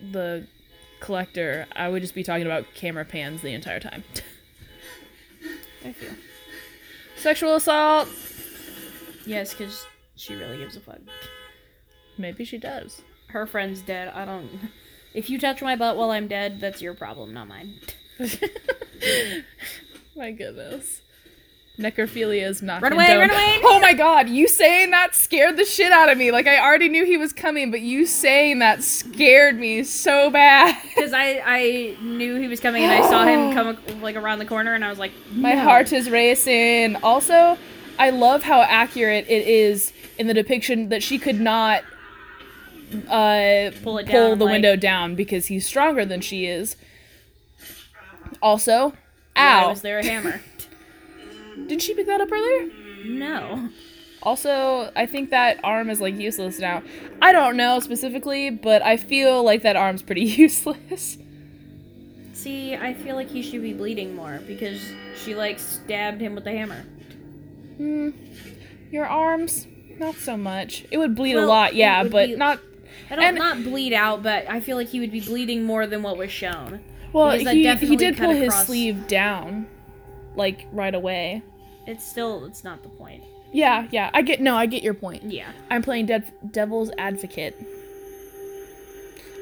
the collector, I would just be talking about camera pans the entire time. I feel. Sexual assault. Yes, because she really gives a fuck. Maybe she does. Her friend's dead. I don't. If you touch my butt while I'm dead, that's your problem, not mine. My goodness. Necrophilia is not Run away, run away! Oh my god, you saying that scared the shit out of me. Like I already knew he was coming, but you saying that scared me so bad. Because I, I knew he was coming and I saw him come like around the corner and I was like, My heart is racing. Also, I love how accurate it is in the depiction that she could not uh, Pull it pull down, the like- window down because he's stronger than she is. Also, Why ow. was there a hammer? Didn't she pick that up earlier? no. Also, I think that arm is like useless now. I don't know specifically, but I feel like that arm's pretty useless. See, I feel like he should be bleeding more because she like stabbed him with the hammer. Hmm. Your arms, not so much. It would bleed a lot, yeah, but be- not. I don't And- not bleed out, but I feel like he would be bleeding more than what was shown. Well, he, he did pull his sleeve down, like right away. It's still it's not the point. Yeah, yeah. I get no. I get your point. Yeah. I'm playing dev- devil's advocate.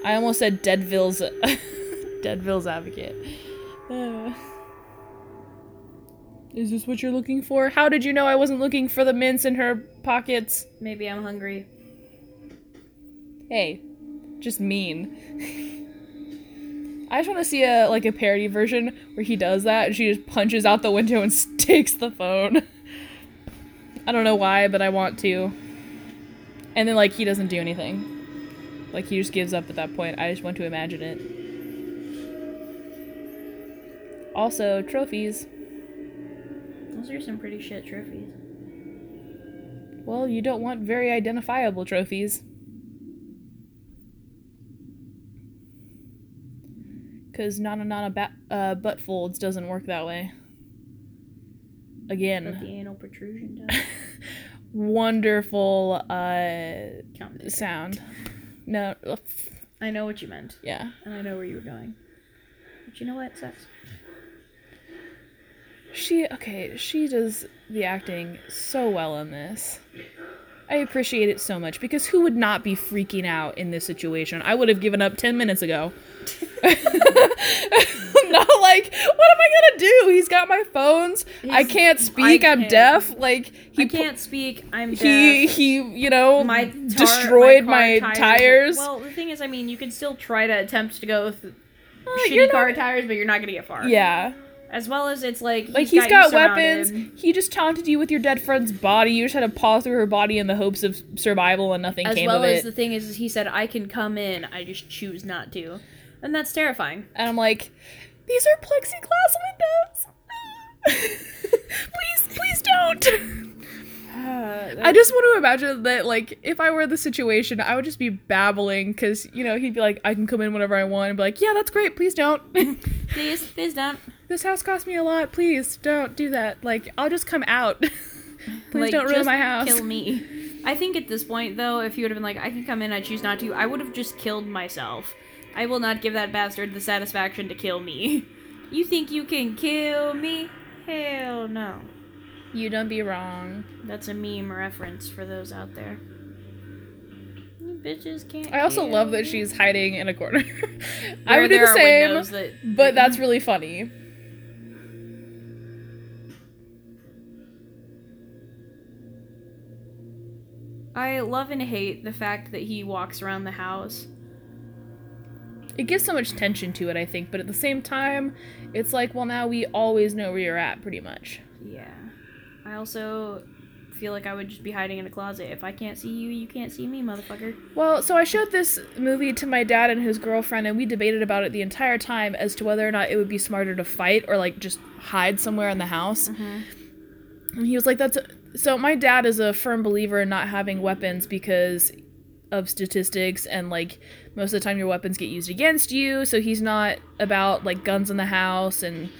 I almost said Deadville's Deadville's advocate. Uh. Is this what you're looking for? How did you know I wasn't looking for the mints in her pockets? Maybe I'm hungry. Hey, just mean. I just want to see a like a parody version where he does that and she just punches out the window and takes the phone. I don't know why, but I want to. And then like he doesn't do anything. Like he just gives up at that point. I just want to imagine it. Also, trophies. Those are some pretty shit trophies. Well, you don't want very identifiable trophies. Because Nana Nana ba- uh, butt folds doesn't work that way. But Again, the anal protrusion does. wonderful uh, sound. No, I know what you meant, yeah. and I know where you were going. But you know what? Sex. She, okay, she does the acting so well in this. I appreciate it so much because who would not be freaking out in this situation? I would have given up 10 minutes ago. not like, what am I gonna do? He's got my phones. I can't speak. I I'm can't. deaf. Like he I can't speak. I'm he deaf. he you know my tar- destroyed my, car tires. Well, the thing is, I mean, you can still try to attempt to go with uh, you're shitty car not- tires, but you're not gonna get far. yeah. As well as it's like Like he's got, you weapons. He just taunted you with your dead friend's body. You just had to paw through her body in the hopes of survival, and nothing As came well of as it. the thing is, is, he said, "I can come in. I just choose not to," and that's terrifying. And I'm like, these are plexiglass windows. please, please don't. I just want to imagine that, like, if I were the situation, I would just be babbling because, you know, he'd be like, I can come in whenever I want and be like, yeah, that's great. Please don't. please, please don't. this house cost me a lot. Please don't do that. Like, I'll just come out. please Like, don't ruin my house. Kill me. I think at this point, though, if you would have been like, "I can come in. I choose not to," I would have just killed myself. I will not give that bastard the satisfaction to kill me. You think you can kill me? Hell no. You don't be wrong. That's a meme reference for those out there. You bitches can't. I also love that she's hiding in a corner. I would do the same, that- but that's really funny. I love and hate the fact that he walks around the house. It gives so much tension to it, I think, but at the same time, it's like, well, now we always know where you're at, pretty much. Yeah. I also feel like I would just be hiding in a closet. If I can't see you, you can't see me, motherfucker. Well, so I showed this movie to my dad and his girlfriend, and we debated about it the entire time as to whether or not it would be smarter to fight or like just hide somewhere in the house. Mm-hmm. And he was like, "That's." So my dad is a firm believer in not having weapons because of statistics and like most of the time your weapons get used against you. So he's not about like guns in the house and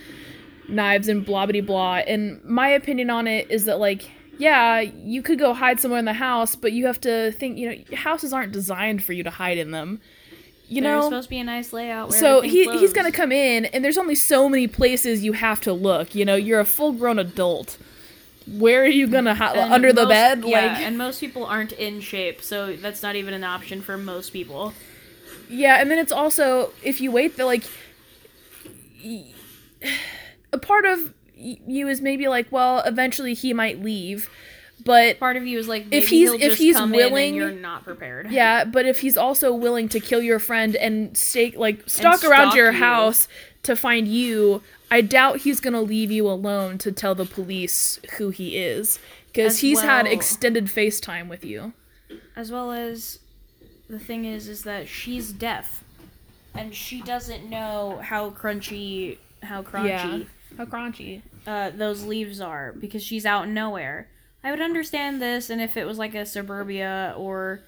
knives and blah blah blah. And my opinion on it is that like yeah, you could go hide somewhere in the house, but you have to think, you know, houses aren't designed for you to hide in them. You There's know, supposed to be a nice layout. Where so he he's gonna come in, and there's only so many places you have to look. You know, you're a full grown adult. Where are you gonna hide? And Under the bed? Yeah, Like, and most people aren't in shape, so that's not even an option for most people. yeah. And then it's also if you wait, the like, y- a part of you is maybe like, well, eventually he might leave, but Part of you is like, If he's- if he's willing- you're not prepared. Yeah, but if he's also willing to kill your friend and stake like stalk around your you. house to find you, I doubt he's gonna leave you alone to tell the police who he is because he's had extended FaceTime with you. as well as the thing is is that she's deaf and she doesn't know how crunchy how crunchy How crunchy. uh, those leaves are because she's out nowhere i would understand this and if it was like a suburbia or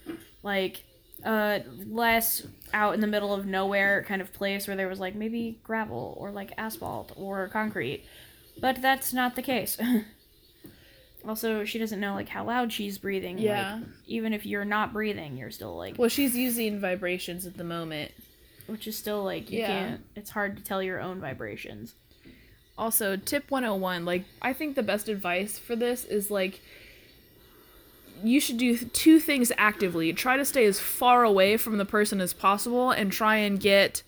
like uh less out in the middle of nowhere kind of place where there was like maybe gravel or like asphalt or concrete but that's not the case also she doesn't know like how loud she's breathing Yeah. like, even if you're not breathing you're still like Well, she's using vibrations at the moment. which is still like you Yeah. can't it's hard to tell your own vibrations Also, tip 101, like I think the best advice for this is like you should do two things actively. Try to stay as far away from the person as possible and try and get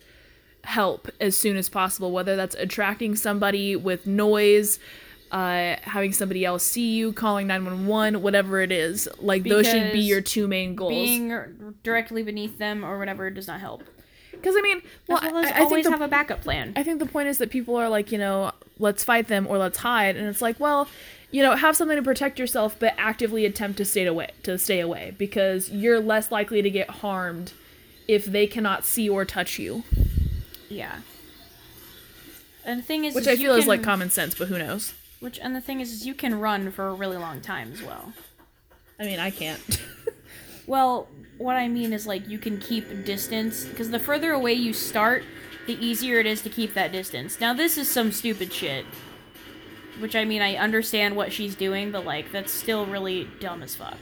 help as soon as possible, whether that's attracting somebody with noise, uh, having somebody else see you, calling 911, whatever it is. Like those should be your two main goals. being directly beneath them or whatever does not help Because I mean, well, as well as I, I think always the have a backup plan I think the point is that people are like, you know, let's fight them or let's hide. And it's like, well, you know, have something to protect yourself, but actively attempt to stay away to stay away because you're less likely to get harmed if they cannot see or touch you. Yeah. And the thing is, Which is I feel is like common sense, but who knows? Which and the thing is, is you can run for a really long time as well. I mean, I can't. Well, what I mean is like you can keep distance because the further away you start, the easier it is to keep that distance. Now this is some stupid shit. Which I mean I understand what she's doing, but like that's still really dumb as fuck.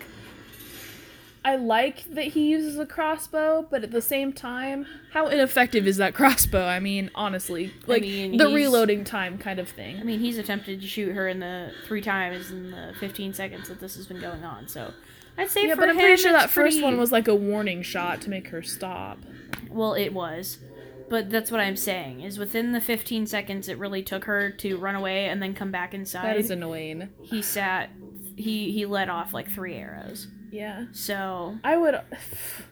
I like that he uses a crossbow, but at the same time, how ineffective is that crossbow? I mean, honestly, like mean, the reloading time kind of thing. I mean he's attempted to shoot her in the three times in the 15 seconds that this has been going on, so I'd say Yeah, but I'm him, pretty sure that it's first one was like a warning shot to make her stop. Well, it was. But that's what I'm saying. Is within the 15 seconds it really took her to run away and then come back inside. That is annoying. he sat he he let off like three arrows. Yeah. So I would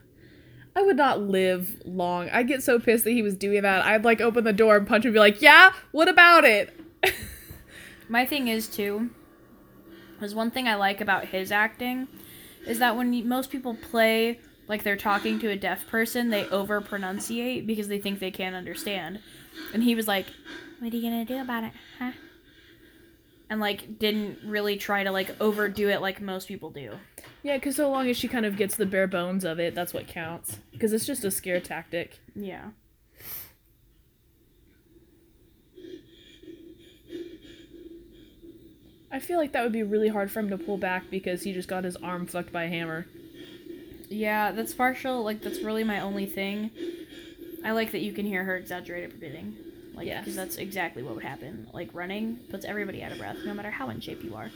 I would not live long. I'd get so pissed that he was doing that. I'd like open the door and punch him and be like, "Yeah, what about it?" my thing is too is one thing I like about his acting is that when most people play like they're talking to a deaf person, they over pronunciate because they think they can't understand. And he was like, "What are you gonna do about it, huh?" And like didn't really try to like overdo it like most people do. yeah, cuz so long as she kind of gets the bare bones of it, that's what counts. Cuz it's just a scare tactic. Yeah. I feel like that would be really hard for him to pull back because he just got his arm fucked by a hammer. Yeah, that's partial. Like that's really my only thing. I like that you can hear her exaggerated breathing. Like, Yes. because that's exactly what would happen. Like running puts everybody out of breath, no matter how in shape you are.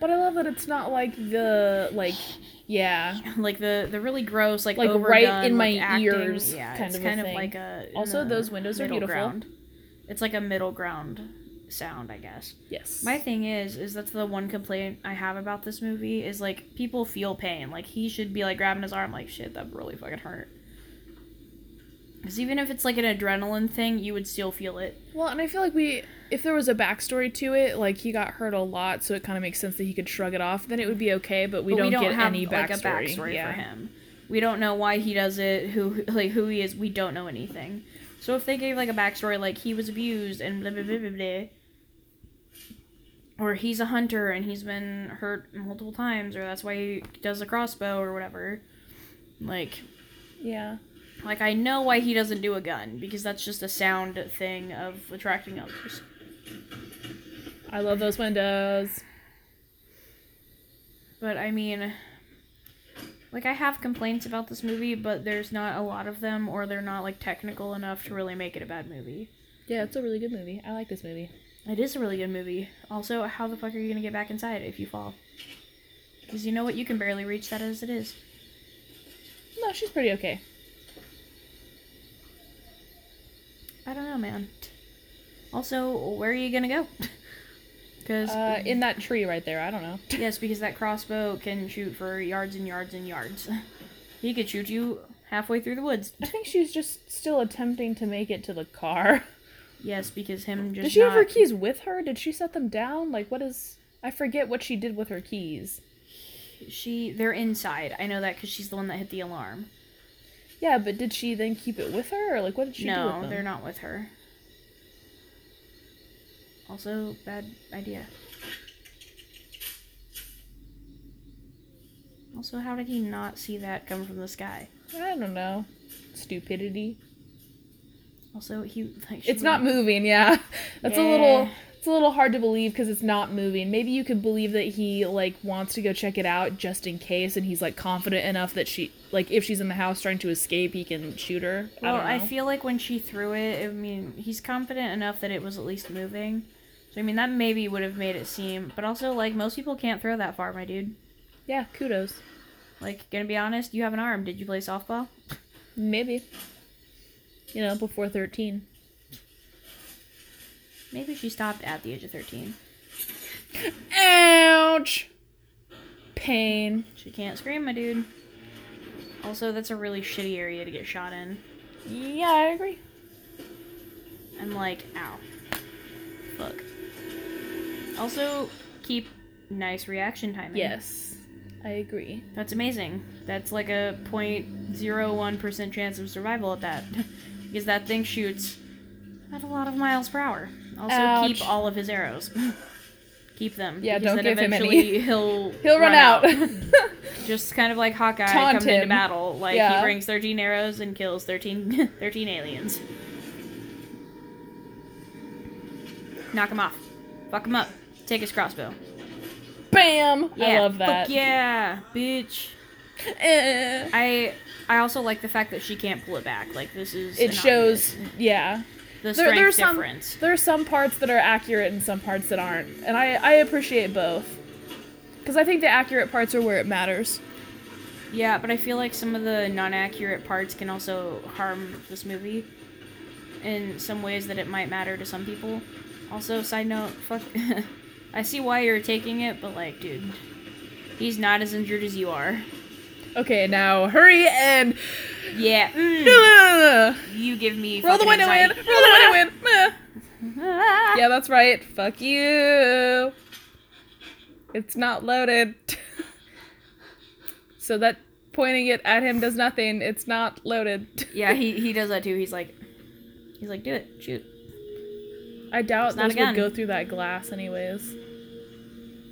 But I love that it's not like the like yeah. Like the the really gross, like Like, overdone, right in my like, acting, ears Yeah, kind it's of kind of thing. like a. Also, those windows are beautiful. Ground. It's like a middle ground sound, I guess. Yes. My thing is, is that's the one complaint I have about this movie is like people feel pain. Like he should be like grabbing his arm, like shit, that really fucking hurt. Because even if it's like an adrenaline thing, you would still feel it. Well, and I feel like we, if there was a backstory to it, like he got hurt a lot, so it kind of makes sense that he could shrug it off. Then it would be okay, but we, but don't, we don't get have any like backstory. a backstory yeah. for him. We don't know why he does it, who like who he is. We don't know anything. So if they gave like a backstory, like he was abused and blah blah blah blah blah, or he's a hunter and he's been hurt multiple times, or that's why he does a crossbow or whatever, like Yeah. Like I know why he doesn't do a gun because that's just a sound thing of attracting others. I love those windows. But I mean like I have complaints about this movie, but there's not a lot of them or they're not like technical enough to really make it a bad movie. Yeah, it's a really good movie. I like this movie. It is a really good movie. Also, how the fuck are you to get back inside if you fall? Cuz you know what, you can barely reach that as it is. No, she's pretty okay. I don't know, man. Also, where are you to go? Cuz Uh, in that tree right there. I don't know. Yes, because that crossbow can shoot for yards and yards and yards. he could shoot you halfway through the woods. I think she's just still attempting to make it to the car. Yes, because him just Did she have her keys with her? Did she set them down? Like, what is? I forget what she did with her keys. She they're inside. I know that because she's the one that hit the alarm. Yeah, but did she then keep it with her, or like what did she do no, they're not with her. Also, bad idea. Also, how did he not see that come from the sky? I don't know. Stupidity. Also, he like It's not moving. Yeah, that's a little. It's a little hard to believe because it's not moving. Maybe you could believe that he like wants to go check it out just in case, and he's like confident enough that she like if she's in the house trying to escape, he can shoot her. Well, I don't I, feel like when she threw it, I mean, he's confident enough that it was at least moving. So I mean, that maybe would have made it seem. But also, like most people can't throw that far, my dude. yeah, kudos. Like, gonna be honest, you have an arm. Did you play softball? Maybe. You know, before thirteen. Maybe she stopped at the age of thirteen. Ouch. Pain. She can't scream, my dude. Also, that's a really shitty area to get shot in. Yeah, I agree. I'm like, ow. Fuck. Also, keep nice reaction timing. Yes, I agree. That's amazing. That's like a 0.01% chance of survival at that. because that thing shoots at a lot of miles per hour. Also, Ouch. keep all of his arrows. keep them. Yeah, don't give him any. eventually He'll, He'll run, out. Just kind of like Hawkeye Taunt comes into battle. Like, Yeah. he brings 13 arrows and kills 13, 13 aliens. Knock him off. Fuck him up. Take his crossbow. Bam! Yeah, I love that. Fuck yeah, bitch. Eh. I I also like the fact that she can't pull it back. Like this is It shows, yeah. The There, strength there's some there are some parts that are accurate and some parts that aren't, and I I appreciate both. Because I think the accurate parts are where it matters. Yeah, but I feel like some of the non-accurate parts can also harm this movie in some ways that it might matter to some people. Also, side note, fuck. I see why you're taking it, but like, dude, he's not as injured as you are. Okay, now hurry and Yeah, mm, you give me Roll the window in. Roll the window in. Ah. Yeah, that's right. Fuck you. It's not loaded. so that pointing it at him does nothing. It's not loaded. Yeah, he he does that too. He's like, he's like, do it, shoot. I doubt It's those would go through that glass anyways.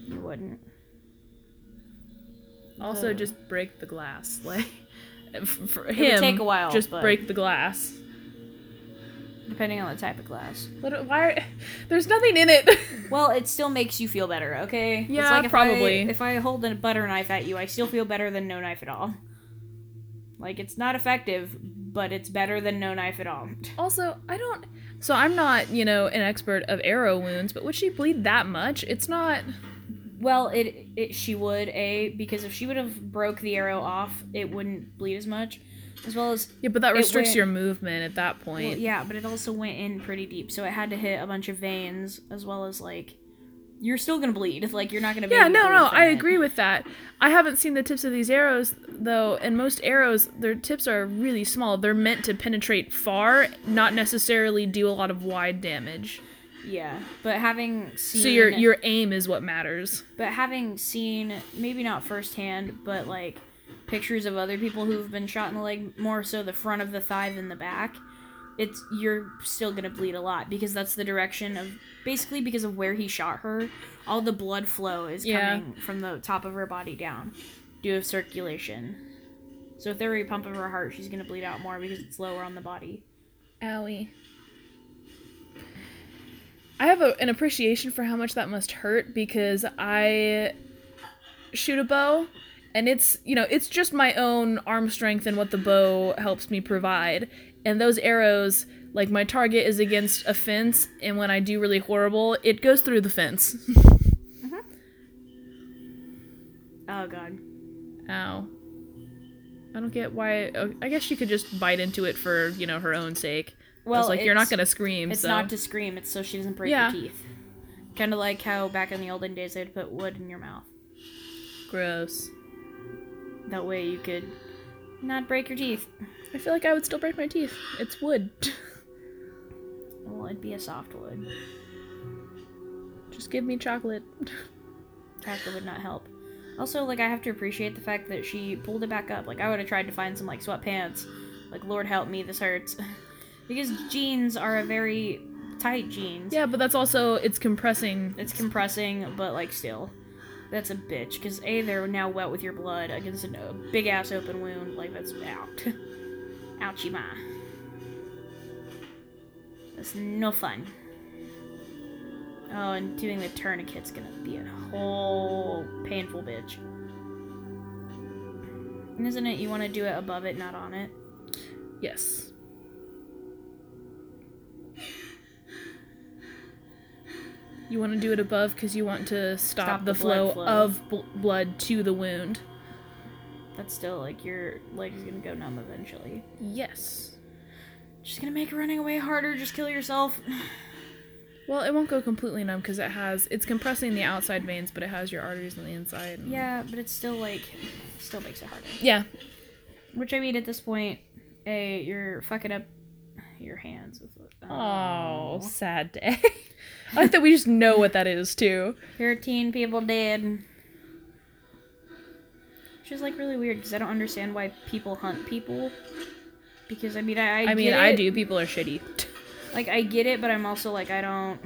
You wouldn't. Also, just break the glass. Like for would him, take a while, Just but- break the glass. Depending on the type of glass. What, why? There's nothing in it. Well, it still makes you feel better, okay? Yeah, it's like if probably. I, if I hold a butter knife at you, I still feel better than no knife at all. Like it's not effective, but it's better than no knife at all. also, I don't. So I'm not, you know, an expert of arrow wounds, but would she bleed that much? It's not. Well, it, it she would a because if she would have broke the arrow off, it wouldn't bleed as much, as well as Yeah, but that restricts went- your movement at that point. well, yeah, but it also went in pretty deep, so it had to hit a bunch of veins as well as like you're still gonna bleed. Like you're not gonna. Be Yeah, no, no, I it. agree with that. I haven't seen the tips of these arrows though, and most arrows, their tips are really small. They're meant to penetrate far, not necessarily do a lot of wide damage. Yeah, but having seen So your your aim is what matters. But having seen, maybe not firsthand, but like pictures of other people who've been shot in the leg, more so the front of the thigh than the back, it's you're still gonna bleed a lot because that's the direction of basically because of where he shot her. All the blood flow is Yeah. coming from the top of her body down due to circulation. So if pump of her heart, she's gonna bleed out more because it's lower on the body. Owie. I have a, an appreciation for how much that must hurt because I shoot a bow and it's, you know, it's just my own arm strength and what the bow helps me provide. And those arrows, like my target is against a fence and when I do really horrible, it goes through the fence. Mm-hmm. Oh god. Ow. I don't get why. oh, I guess she could just bite into it for, you know, her own sake. Well, like you're not gonna scream. It's so. not to scream, it's so she doesn't break Yeah. her teeth. Kind of like how back in the olden days they'd put wood in your mouth. gross. That way you could not break your teeth. I feel like I would still break my teeth. It's wood. Well, it'd be a soft wood. Just give me chocolate. Chocolate would not help. Also, like, I have to appreciate the fact that she pulled it back up. Like, I would have tried to find some, like, sweatpants. Like, Lord help me, this hurts. because jeans are a very tight jeans. Yeah, but that's also it's compressing. It's compressing, but, like, still. That's a bitch. Because, A, they're now wet with your blood against a big ass open wound. Like, that's out. Ouchie ma. That's no fun. Oh, and doing the tourniquet's gonna be a whole painful bitch. And isn't it you want to do it above it, not on it? Yes. You want to do it above because you want to stop, Stop the, the flow, flow. of bl- blood to the wound. That's still like your leg is gonna go numb eventually. Yes. Just gonna make running away harder. Just kill yourself. Well, it won't go completely numb because it has it's compressing the outside veins, but it has your arteries on the inside. and- yeah, but it's still like, still makes it harder. Yeah. Which I mean, at this point, a you're fucking up your hands with it. Oh, sad day. I like that we just know what that is too. 13 people dead. Which is like really weird because I don't understand why people hunt people. Because I mean, I, I, I mean, I do. People are shitty. Like, I get it, but I'm also like, I don't.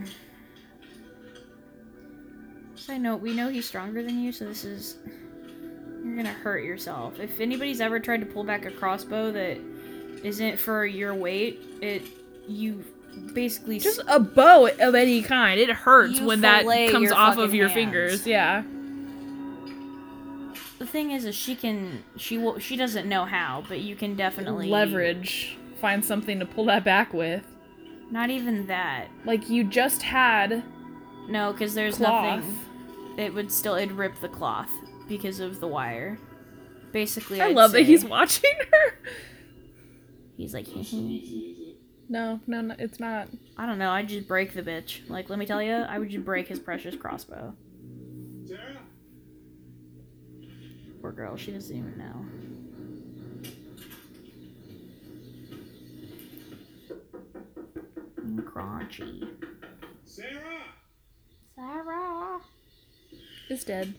Side note, we know he's stronger than you, so this is. You're gonna hurt yourself. If anybody's ever tried to pull back a crossbow that isn't for your weight, it. You basically. Just a bow of any kind. It hurts when that comes off of your hands. fingers. Yeah. the thing is, is she can. She will. She doesn't know how, but you can definitely. Leverage. Find something to pull that back with. Not even that. Like you just had No, because there's cloth. nothing. It would still. It'd rip the cloth because of the wire. Basically, I I'd love that he's watching her. He's like, It's not so easy, is it? No, no, no, it's not. I don't know. I'd just break the bitch. Like, let me tell you, I would just break his precious crossbow. Sarah? Poor girl. She doesn't even know. Mm, Crunchy. Sarah? Sarah. Is dead.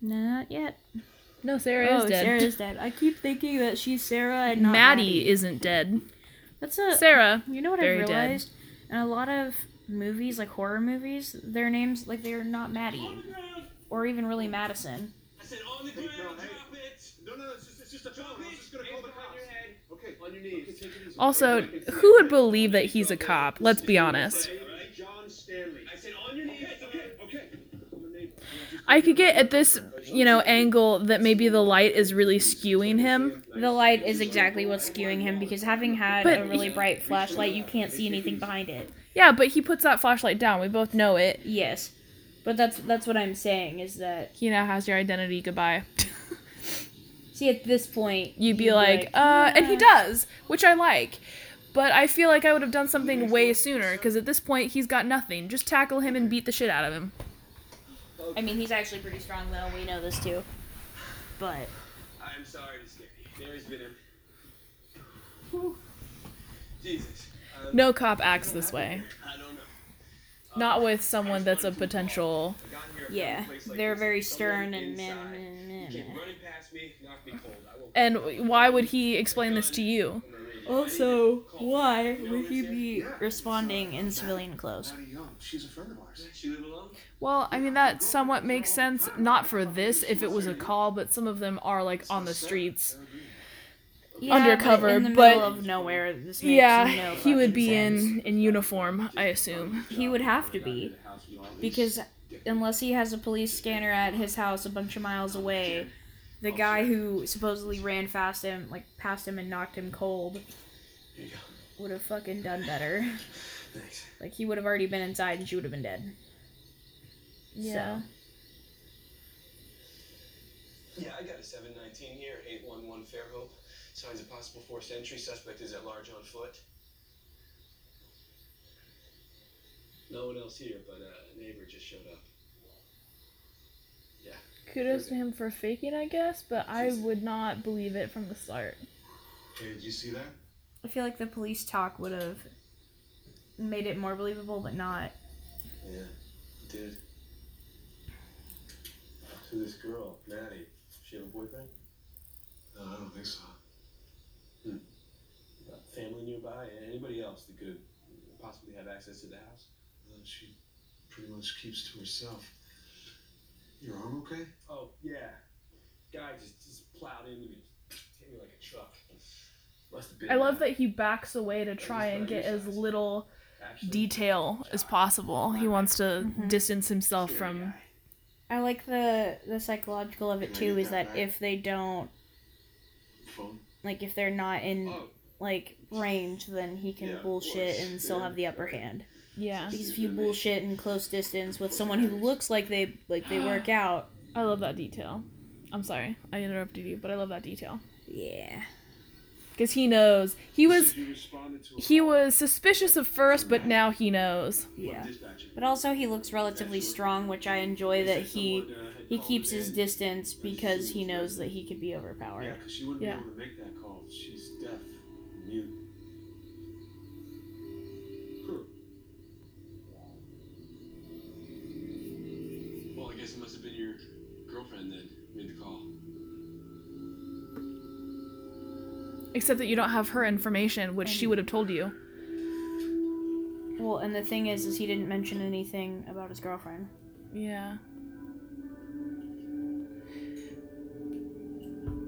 Not yet. No, Sarah oh, is dead. Sarah is dead. I keep thinking that she's Sarah and not Maddie, Maddie. isn't dead. That's a Sarah. You know what very I dead. realized? In a lot of movies, like horror movies, their names like they're not Maddie or even really Madison. I said on the ground, no, hey. drop it! No, no, it's just, it's just a Drop. I it! was just gonna call the cops. Okay, On your knees. Okay, take it easy. Also, Okay, okay. who would believe that he's a cop? Let's be honest. Say, John Stanley. I said on your knees, Okay, okay, okay. I'm your neighbor. I could get at this, you know, angle that maybe the light is really skewing him. The light is exactly what's skewing him because having had But a really he- bright flashlight, you can't see anything behind it. Yeah, but he puts that flashlight down. We both know it. Yes, but that's that's what I'm saying is that He now has your identity. Goodbye. see at this point You'd be like, uh, and he "Yeah." does, which I like. But I feel like I would have done something way sooner, because at this point, he's got nothing. Just tackle him and beat the shit out of him. I mean, he's actually pretty strong though. We know this too. But I'm sorry to scare you. There's been a. Whew. Jesus. Um, No cop acts this way. I don't know. Not with someone that's a potential. I got here from yeah, like they're this, very stern and meh, meh, meh. And why would he explain this to you? Also, why would he be responding in civilian clothes? She's a friend of ours. She live alone? Well, I mean, that somewhat makes sense. Not for this, if it was a call, but some of them are, like, on the streets. Yeah, Undercover, but in the but- middle of nowhere. This makes Yeah, no he would be sense. in, in uniform, I assume. He would have to be because unless he has a police scanner at his house a bunch of miles away, the guy who supposedly ran fast him, like past him and knocked him cold, Here you go. would have fucking done better. Thanks. Like he would have already been inside and she would have been dead. Yeah. Yeah, I got a 719 here, 811 Fairhope. Signs of possible forced entry. Suspect is at large on foot. No one else here, but uh, a neighbor just showed up. Yeah. Kudos to him for faking, I guess, but I would not believe it from the start. Hey, did you see that? I feel like the police talk would have made it more believable, but not. Yeah, it did. So this girl, Maddie, she have a boyfriend? No, I don't think so. Uh, family nearby? Anybody else that could possibly have access to the house? No, she pretty much keeps to herself. Your arm okay? Oh, yeah. Guy just, just plowed into me. Hit me like a truck. Must have been. I love that he backs away to try and get as little detail as possible. He wants to distance himself scary from. Guy. I like the the psychological of it Can too. Is that that if they don't Phone? like if they're not in Oh, like range, then he can Yeah, bullshit and still Yeah. have the upper hand. Yeah. Because if you bullshit in close distance with someone who looks like they like they work out, I love that detail. I'm sorry, I interrupted you, but I love that detail. yeah because he knows he was he was suspicious at first, but now he knows. Yeah, but also he looks relatively strong, which I enjoy that he uh, he keeps his distance because he knows that he could be overpowered. Yeah, because she wouldn't yeah. be able to make that call. She's deaf, mute. Well, I guess it must have been your girlfriend then. Except that you don't have her information, which she would have told you. Well, and the thing is, is he didn't mention anything about his girlfriend. Yeah.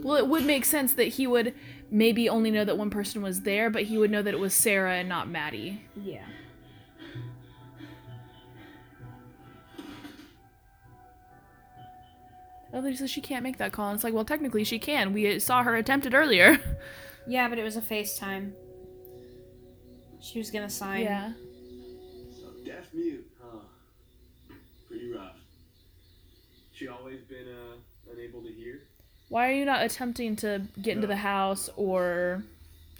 Well, it would make sense that he would maybe only know that one person was there, but he would know that it was Sarah and not Maddie. Yeah. Oh, they says she can't make that call. And it's like, well, technically she can. We saw her attempt it earlier. Yeah, but it was a FaceTime. She was gonna sign. yeah. So deaf mute, huh? Pretty rough. She always been uh unable to hear. Why are you not attempting to get into the house or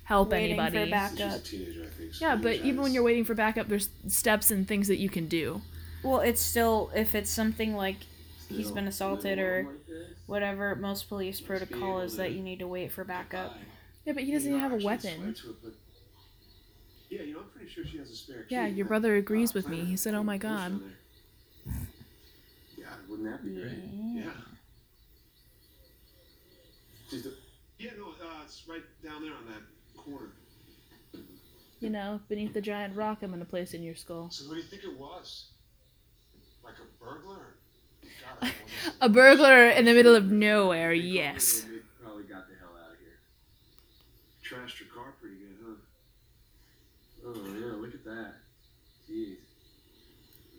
help Waiting for anybody? back- She's a teenager, I think. so Yeah, but even when you're waiting for backup, there's steps and things that you can do. Well, it's still if it's something like he's been assaulted or like whatever. Most police protocol is that you need to wait for backup. Yeah, but he doesn't even have a weapon. swear to it, but- Yeah, you know, I'm pretty sure she has a spare key. Yeah, your brother agrees Uh, with me. He said, "Oh my god." Yeah, wouldn't that be great? Yeah. Just a, yeah, no, uh, it's right down there on that corner. You know, beneath the giant rock I'm gonna place in your skull. So who do you think it was? Like a burglar? God, A burglar in the middle of nowhere, yes. They probably got the hell out of here. Trashed your car pretty good, huh? Oh yeah, look at that. Jeez.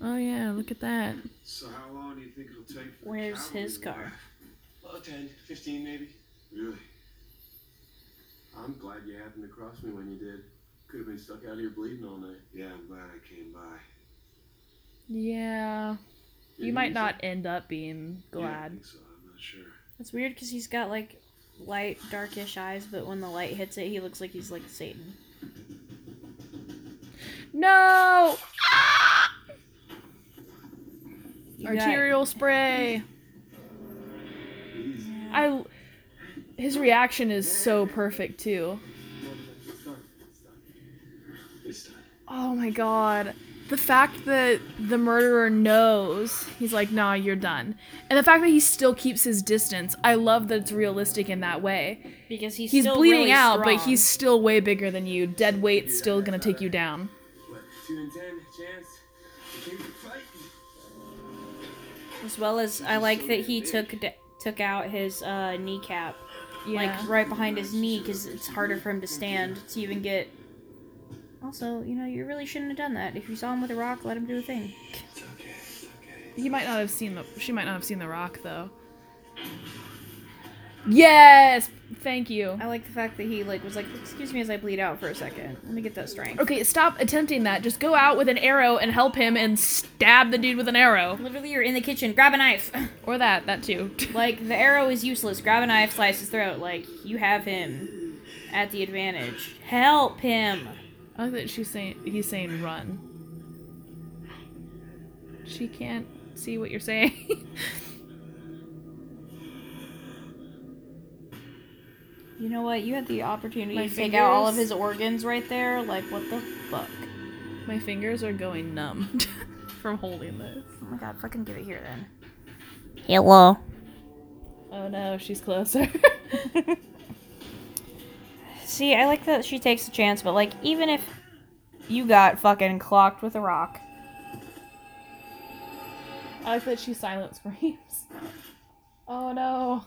Oh yeah, look at that. So how long do you think it'll take for Where's cavalry his car? arrive? Oh, 10, 15 maybe. Really? I'm glad you happened to cross me when you did. Could have been stuck out here bleeding all night. Yeah, I'm glad I came by. Yeah. You might not end up being Yeah, I glad. think so. I'm not sure. It's weird because he's got like light, darkish eyes, but when the light hits it, he looks like he's like Satan. No! You got- Arterial spray. Easy. I. His reaction is so perfect too. It's done. It's done. This time. Oh my god. The fact that the murderer knows, he's like, nah, you're done. And the fact that he still keeps his distance, I love that it's realistic in that way. because he's He's still bleeding really out, but he's still way bigger than you. Dead weight's still gonna take you down. What? Two and ten chance keep fighting. as well as I like that he took d- took out his uh, kneecap Yeah. like right behind his knee because it's harder for him to stand to even get. Also, you know, you really shouldn't have done that. If you saw him with a rock, let him do a thing. It's okay. It's okay. He might not have seen the. She might not have seen the rock though. Yes, thank you. I like the fact that he like was like, "Excuse me as I bleed out for a second. Let me get that strength." Okay, stop attempting that. Just go out with an arrow and help him and stab the dude with an arrow. Literally, you're in the kitchen. Grab a knife. Or that, that too. like the arrow is useless. Grab a knife, slice his throat. Like you have him at the advantage. Help him. I like that she's saying he's saying run. She can't see what you're saying. You know what? You had the opportunity My to take out all of his organs right there. Like what the fuck? My fingers are going numb from holding this. Oh my god, fucking give it here then. Hello. Oh no, she's closer. See, I like that she takes a chance, but like, even if you got fucking clocked with a rock, I like that she silent screams. Oh no.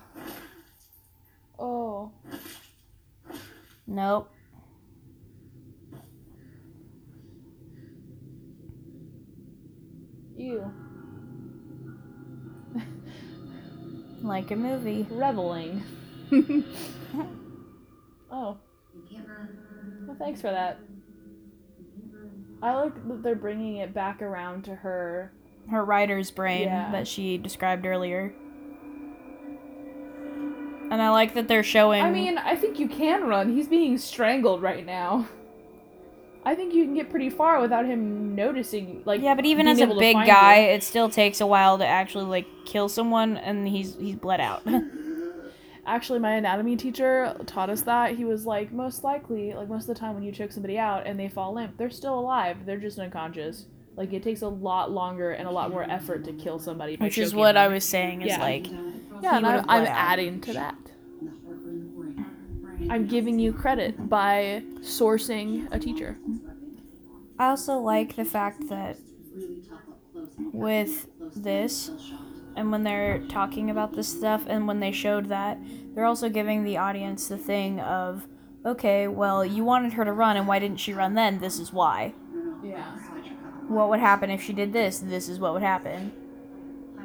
Oh. nope. Ew. Like a movie. Reveling. oh. Thanks for that. I like that they're bringing it back around to her. Her writer's brain Yeah. that she described earlier. And I like that they're showing. I mean, I think you can run. He's being strangled right now. I think you can get pretty far without him noticing. Like, yeah, but even as a big guy, you. it still takes a while to actually like kill someone, and he's he's bled out. Actually, my anatomy teacher taught us that. He was like, most likely, like most of the time when you choke somebody out and they fall limp, they're still alive. They're just unconscious. Like it takes a lot longer and a lot more effort to kill somebody. By Which is choking what I was saying. Is Yeah. like Yeah, he and I'm, I'm adding to that. And the heart in the brain. brain I'm giving you credit by sourcing a teacher. I also like the fact that really tough up close. with this, still shocked. And when they're talking about this stuff, and when they showed that, they're also giving the audience the thing of, okay, well, you wanted her to run, and why didn't she run then? This is why. Yeah. What would happen if she did this? This is what would happen.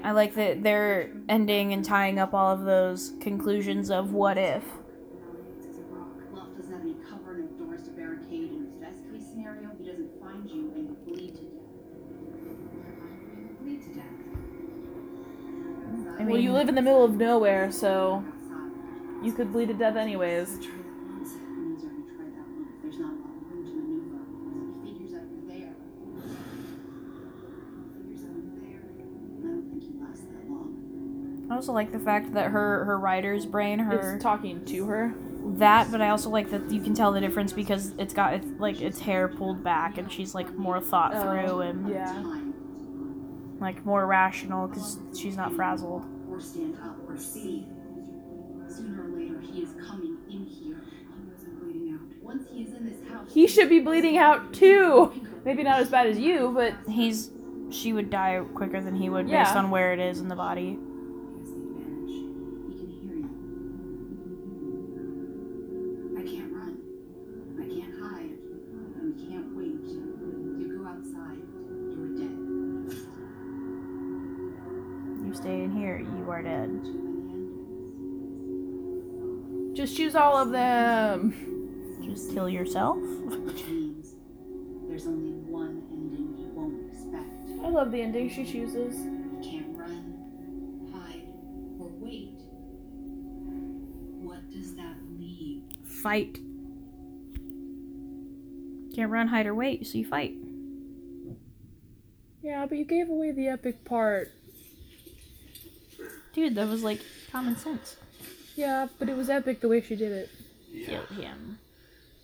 I like that they're ending and tying up all of those conclusions of what if. I Well, you live in the middle of nowhere, so you could bleed to death anyways. Try that once. It means you're gonna try that one. There's not a lot of room to maneuver. He figures out you're there. He figures out I'm there. I don't think you last that long. I also like the fact that her her writer's brain, her It's talking to her. that, but I also like that you can tell the difference because it's got it's like its hair pulled back and she's like more thought Oh, through and Yeah. Time. like more rational because she's not frazzled. Or stand up or see. Sooner or later, he is coming in here. He wasn't bleeding out. Once he is in this house, He should be bleeding out too. Maybe not as bad as you, but He's she would die quicker than he would based on where it is in the body. Endings. just all of them. Just kill yourself. Which means there's only one ending you won't expect. I love the ending she chooses. You can't run, hide, or wait. What does that leave? Fight. Can't run, hide, or wait, so you fight. Yeah, but you gave away the epic part. Dude, that was like common sense. Yeah, but it was epic the way she did it. Yeah. Kill him.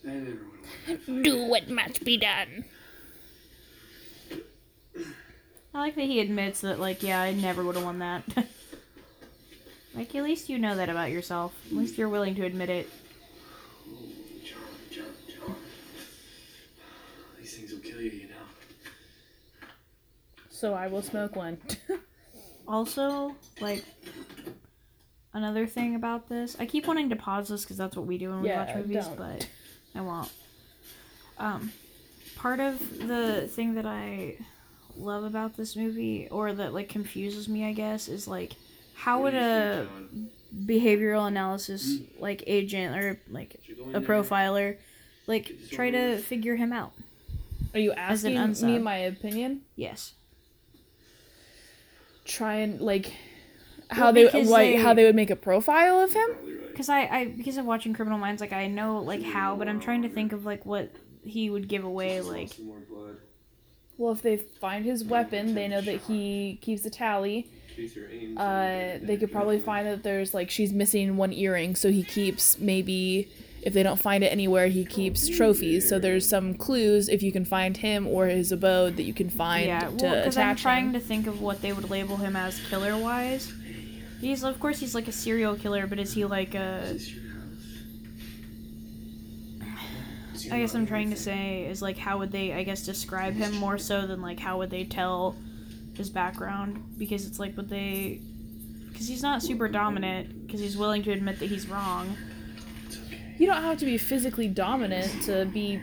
I never would have won that fight. Do what must be done. I like that he admits that, like, yeah, I never would have won that. like, at least you know that about yourself. At least you're willing to admit it. Ooh, John, John, John. These things will kill you, you know. So I will smoke one. Also, like, another thing about this, I keep wanting to pause this because that's what we do when we Yeah, watch movies, don't. but I won't. Um, part of the thing that I love about this movie, or that like confuses me, I guess, is like how would What do you a behavioral analysis like agent or like Should we go in a profiler like try to figure him out? Are you As asking me my opinion? Yes. Try and like how Well, they because like they- how they would make a profile of him? Because I, I because of watching Criminal Minds, like I know like how, but I'm trying to think of like what he would give away. Like lost some more blood. Well, if they find his weapon, they know that he keeps a tally. Chase her aim. Uh, they could probably find that there's like she's missing one earring, so he keeps maybe if they don't find it anywhere, he keeps trophies. So there's some clues if you can find him or his abode that you can find yeah, to well, because I'm trying him. to think of what they would label him as killer wise. He's of course he's like a serial killer, but is he like a? Is this your house? Is your I guess I'm mother trying to say is like how would they I guess describe him more so than like how would they tell his background because it's like would they because he's not super dominant because he's willing to admit that he's wrong. you? It's okay. You don't have to be physically dominant to be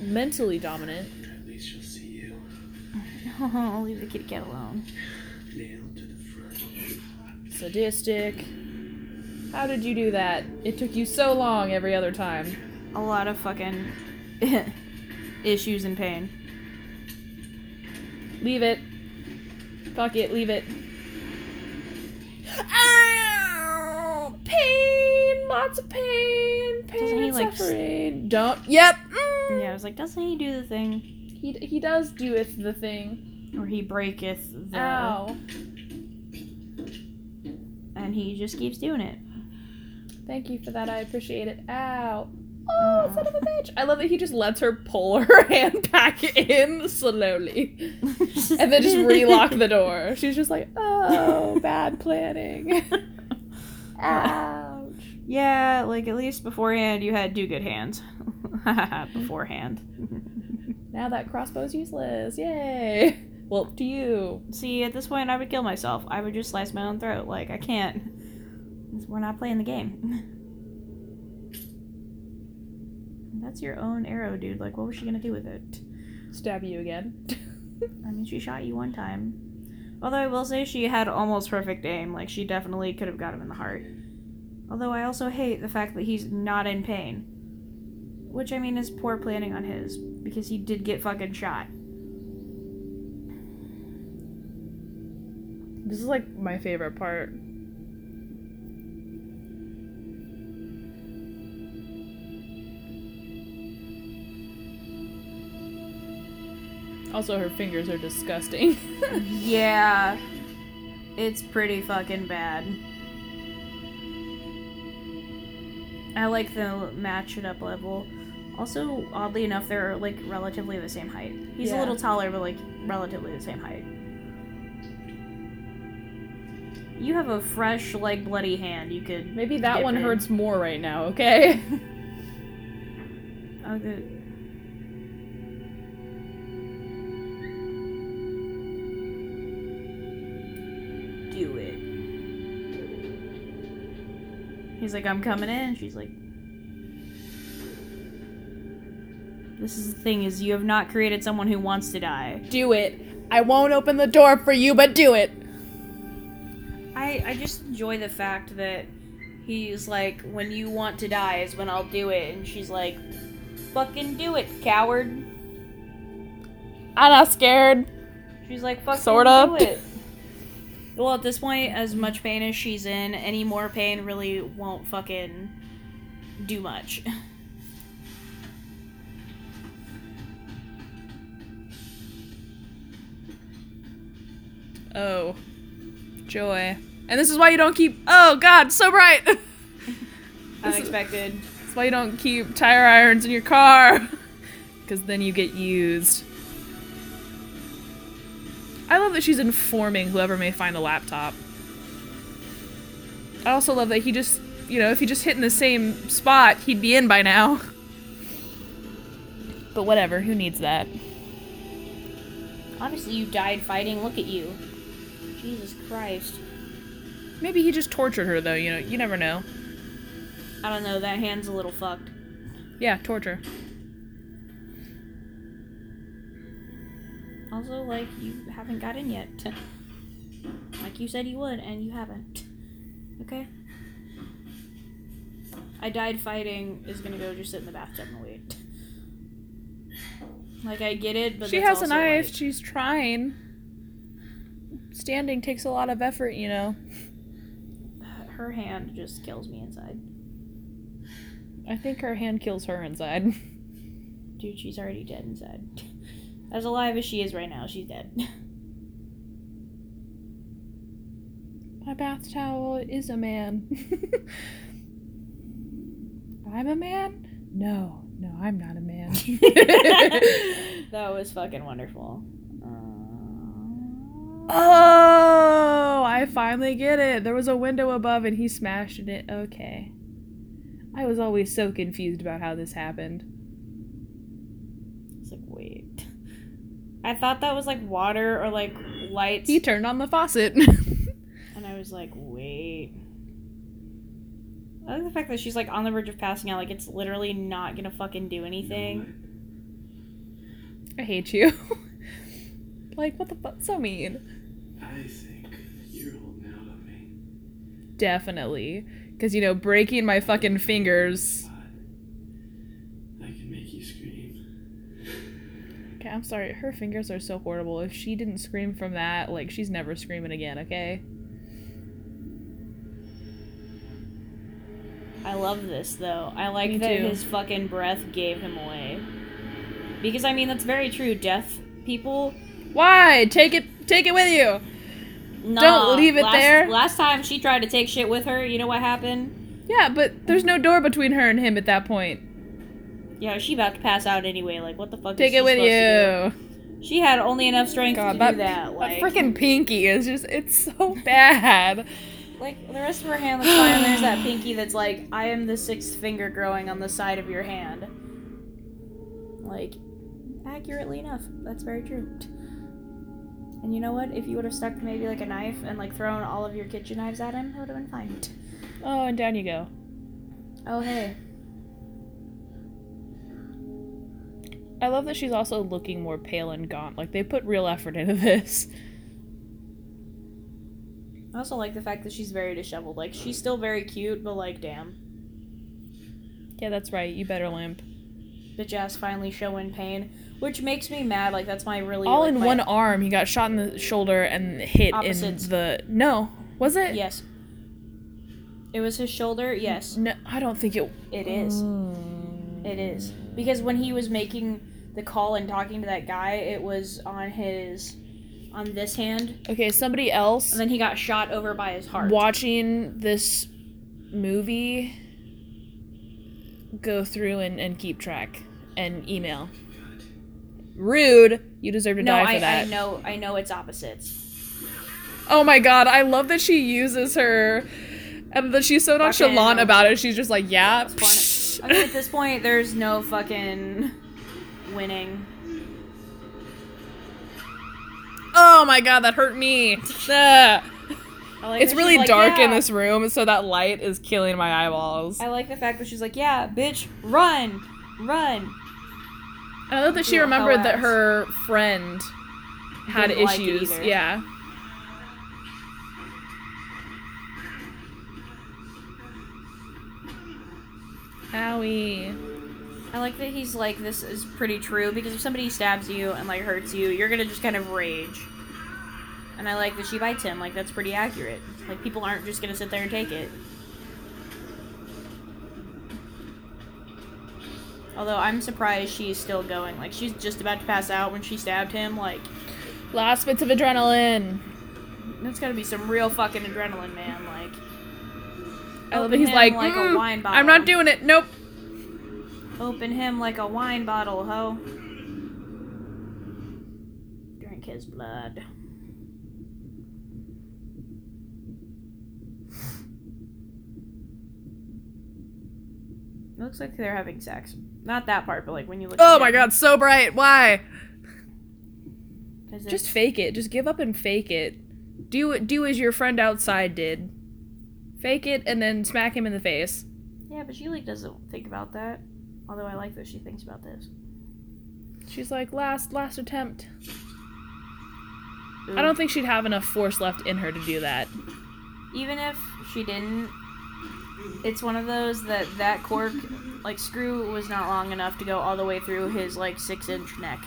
mentally dominant. At least she'll see you. I'll leave the kitty cat alone. Nailed to the front. Sadistic. How did you do that? It took you so long every other time. A lot of fucking issues and pain. Leave it. Fuck it, leave it. Ow! Pain! Lots of pain! Pain Doesn't he, like, suffering. Don't. Yep! Mm. Yeah, I was like, doesn't he do the thing He, he does doeth the thing. Or he breaketh the Ow. And he just keeps doing it. Thank you for that. I appreciate it. Ow. Oh, son of a bitch. I love that he just lets her pull her hand back in slowly. And then just relock the door. She's just like, oh, bad planning. Ouch. Yeah, like at least beforehand you had do good hands. beforehand. Now that crossbow's useless. Yay. Well, to you. See, at this point, I would kill myself. I would just slice my own throat. Like, I can't. We're not playing the game. That's your own arrow, dude. Like, what was she gonna do with it? Stab you again. I mean, she shot you one time. Although I will say she had almost perfect aim. Like, she definitely could have got him in the heart. Although I also hate the fact that he's not in pain. Which, I mean, is poor planning on his. Because he did get fucking shot. This is like my favorite part. Also, her fingers are disgusting. Yeah. It's pretty fucking bad. I like the match it up level. Also, oddly enough, they're like relatively the same height. He's a little taller, but like relatively the same height. You have a fresh, like bloody hand. You could Maybe that one in. hurts more right now, okay? Oh, good. Do it. He's like, I'm coming in. She's like, This is the thing: is you have not created someone who wants to die. do it. I won't open the door for you, but do it. I just enjoy the fact that he's like, when you want to die is when I'll do it, and she's like, fucking do it, coward. I'm not scared. She's like, fucking Sort of. do it. Well, at this point, as much pain as she's in, any more pain really won't fucking do much. Oh, joy. And this is why you don't keep. Oh God, so bright. Unexpected. That's why you don't keep tire irons in your car. Because then you get used. I love that she's informing whoever may find a laptop. I also love that he just, you know, if he just hit in the same spot, he'd be in by now. But whatever, who needs that? Honestly, you died fighting. Look at you. Jesus Christ. Maybe he just tortured her, though, you know, you never know. I don't know. That hand's a little fucked. Yeah, torture. Also, like, you haven't got in yet. like you said you would, and you haven't. Okay? I died fighting is gonna go just sit in the bathtub and wait. Like, I get it, but she has a knife, like- she's trying. Standing takes a lot of effort, you know. Her hand just kills me inside. I think her hand kills her inside. Dude, she's already dead inside. As alive as she is right now, she's dead. My bath towel is a man. I'm a man? No, no, I'm not a man. that was fucking wonderful. Oh, I finally get it. There was a window above and he smashed it. Okay. I was always so confused about how this happened. it's like, wait. I thought that was like water or like lights. He turned on the faucet. And I was like, wait. I like the fact that she's like on the verge of passing out, like it's literally not gonna fucking do anything. I hate you. like, what the fuck? So mean. I think you're holding out on me. Definitely. Because, you know, breaking my fucking fingers. I can make you scream. Okay, I'm sorry. Her fingers are so horrible. If she didn't scream from that, like, she's never screaming again, okay? I love this though. I like Me that too. his fucking breath gave him away. Because I mean that's very true. Deaf people Why? Take it take it with you. Nah, leave it last, there. Last time she tried to take shit with her, you know what happened? Yeah, but there's no door between her and him at that point. Yeah, she about to pass out anyway. Like, what the fuck? Take is it with you. She had only enough strength God, to that, do that. Like, that freaking pinky is just, it's so bad. like the rest of her hand looks fine. And there's that pinky that's like, I am the sixth finger growing on the side of your hand. Like, accurately enough. That's very true. And you know what? If you would have stuck maybe like a knife and like thrown all of your kitchen knives at him, it would have been fine. Oh, and down you go. Oh hey. I love that she's also looking more pale and gaunt. Like, they put real effort into this. I also like the fact that she's very disheveled. Like she's still very cute, but like, damn, Yeah, that's right. You better limp. bitch ass finally showing pain, which makes me mad. Like that's my really All like, in one arm. He got shot in the shoulder and hit Opposites. in the. No. Was it? Yes. It was his shoulder. Yes, No, I don't think it. it is. Mm. It is because when he was making the call and talking to that guy, it was on his, on this hand, Okay, somebody else and then he got shot over by his heart. watching this movie go through and, and keep track and email. Rude. You deserve to no, die for I, that. I know, I know it's opposites. Oh my god, I love that she uses her and that she's so nonchalant about it. She's just like, yeah. Point- psh." I mean, at this point, there's no fucking winning. oh my god, that hurt me. Like It's really like, dark in this room, so that light is killing my eyeballs. I like the fact that she's like, yeah, bitch, run, run. I love that she remembered that her friend had Didn't issues. either. yeah. Owie. I like that he's like, this is pretty true because if somebody stabs you and like hurts you, you're gonna just kind of rage. And I like that she bites him. Like that's pretty accurate. Like people aren't just gonna sit there and take it. Although I'm surprised she's still going. Like she's just about to pass out when she stabbed him. Like Last bits of adrenaline. that's gotta be some real fucking adrenaline, man. Like I love Open that he's him like, like a "Mm, wine I'm not doing it. Nope. Open him like a wine bottle, ho. Drink his blood. Looks like they're having sex. Not that part, but like when you look. Oh my god, so bright. Why? Just fake it. Just give up and fake it. Do it. Do as your friend outside did. Fake it and then smack him in the face. Yeah, but she like doesn't think about that. Although I like that she thinks about this. She's like, last, last attempt. I don't think she'd have enough force left in her to do that. even if she didn't it's one of those that that cork like screw was not long enough to go all the way through his like six inch neck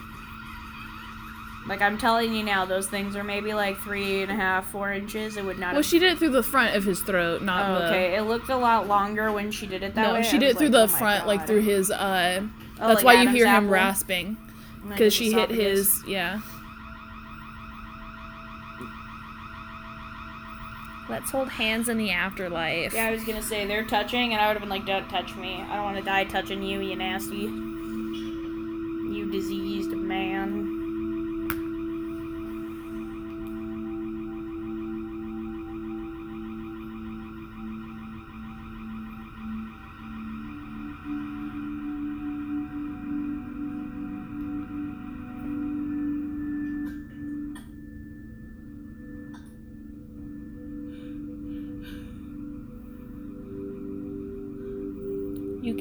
like i'm telling you now those things are maybe like three and a half four inches it would not Well, have she did it through the front of his throat, not Oh, the. okay it looked a lot longer when she did it that no, way No, she I did it through like, the oh front, like through his. uh Oh, That's like why you Adam's hear him rasping because she hit his. Yeah. Let's hold hands in the afterlife. yeah i was gonna say they're touching and i would have been like don't touch me i don't want to die touching you you nasty you diseased man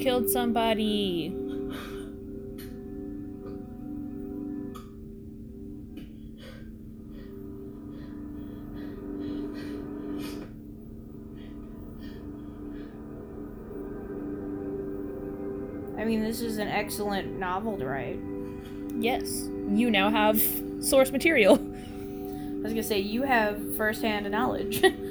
killed somebody. I mean, this is an excellent novel to write. Yes. You now have source material. I was gonna say you have first-hand knowledge.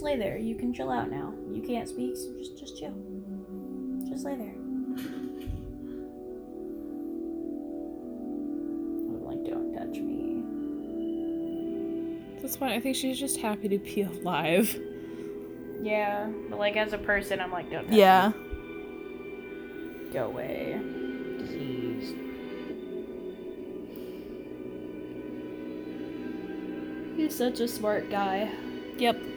just lay there. You can chill out now. You can't speak, so just just chill. Just lay there. I'm like, don't touch me. That's fine. I think she's just happy to be alive. Yeah, but like as a person, I'm like, don't. Touch yeah. Me. Go away. He's such a smart guy. Yep.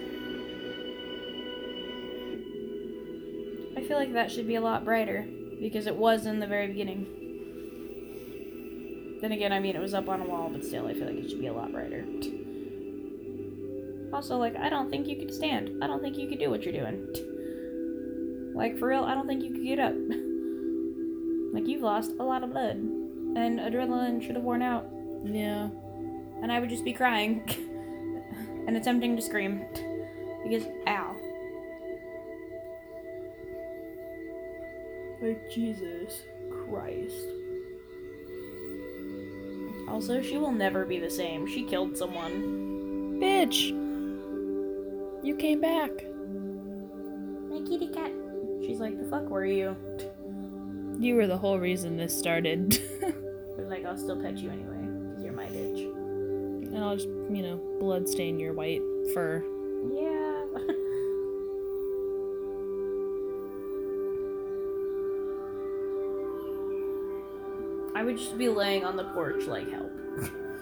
Feel like that should be a lot brighter because it was in the very beginning. Then again, I mean, it was up on a wall, but still, I feel like it should be a lot brighter. Also, like, I don't think you could stand. I don't think you could do what you're doing. Like, for real, I don't think you could get up. like, you've lost a lot of blood. And adrenaline should have worn out. Yeah. And I would just be crying and attempting to scream. Because, ow. Like, Jesus Christ. Also, she will never be the same. She killed someone. Bitch. You came back. My kitty cat. She's like, the fuck were you? You were the whole reason this started. I was like, I'll still pet you anyway, because you're my bitch. and I'll just, you know, blood stain your white fur. Would just be laying on the porch like help.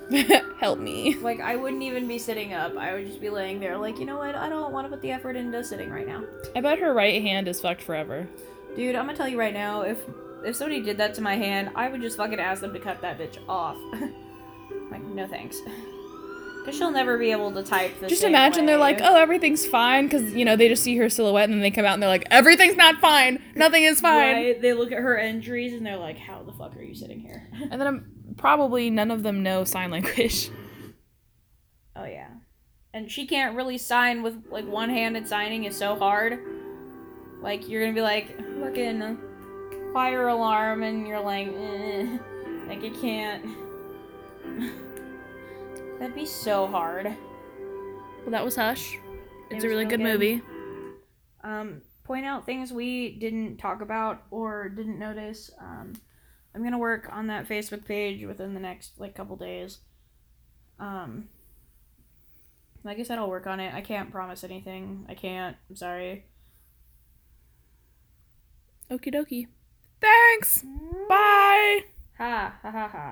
Help me. Like I wouldn't even be sitting up. I would just be laying there like, you know what? I don't want to put the effort into sitting right now. I bet her right hand is fucked forever. Dude, I'm gonna tell you right now, if if somebody did that to my hand, I would just fucking ask them to cut that bitch off. like, no thanks. Cause she'll never be able to type the Just imagine they're like, oh, everything's fine, because, you know, they just see her silhouette and then they come out and they're like, everything's not fine. Nothing is fine. Right? They look at her injuries and they're like, how the fuck are you sitting here? And then I'm, probably none of them know sign language. Oh yeah. And she can't really sign with like one-handed signing is so hard. Like you're gonna be like fucking fire alarm, and you're like, eh. like you can't. That'd be so hard. Well, that was Hush. It It's a really real good good. movie. Um, point out things we didn't talk about or didn't notice. Um, I'm gonna work on that Facebook page within the next like couple days. Um, like I said, I'll work on it. I can't promise anything. I can't. I'm sorry. Okie dokie. Thanks. Bye. Ha ha ha ha.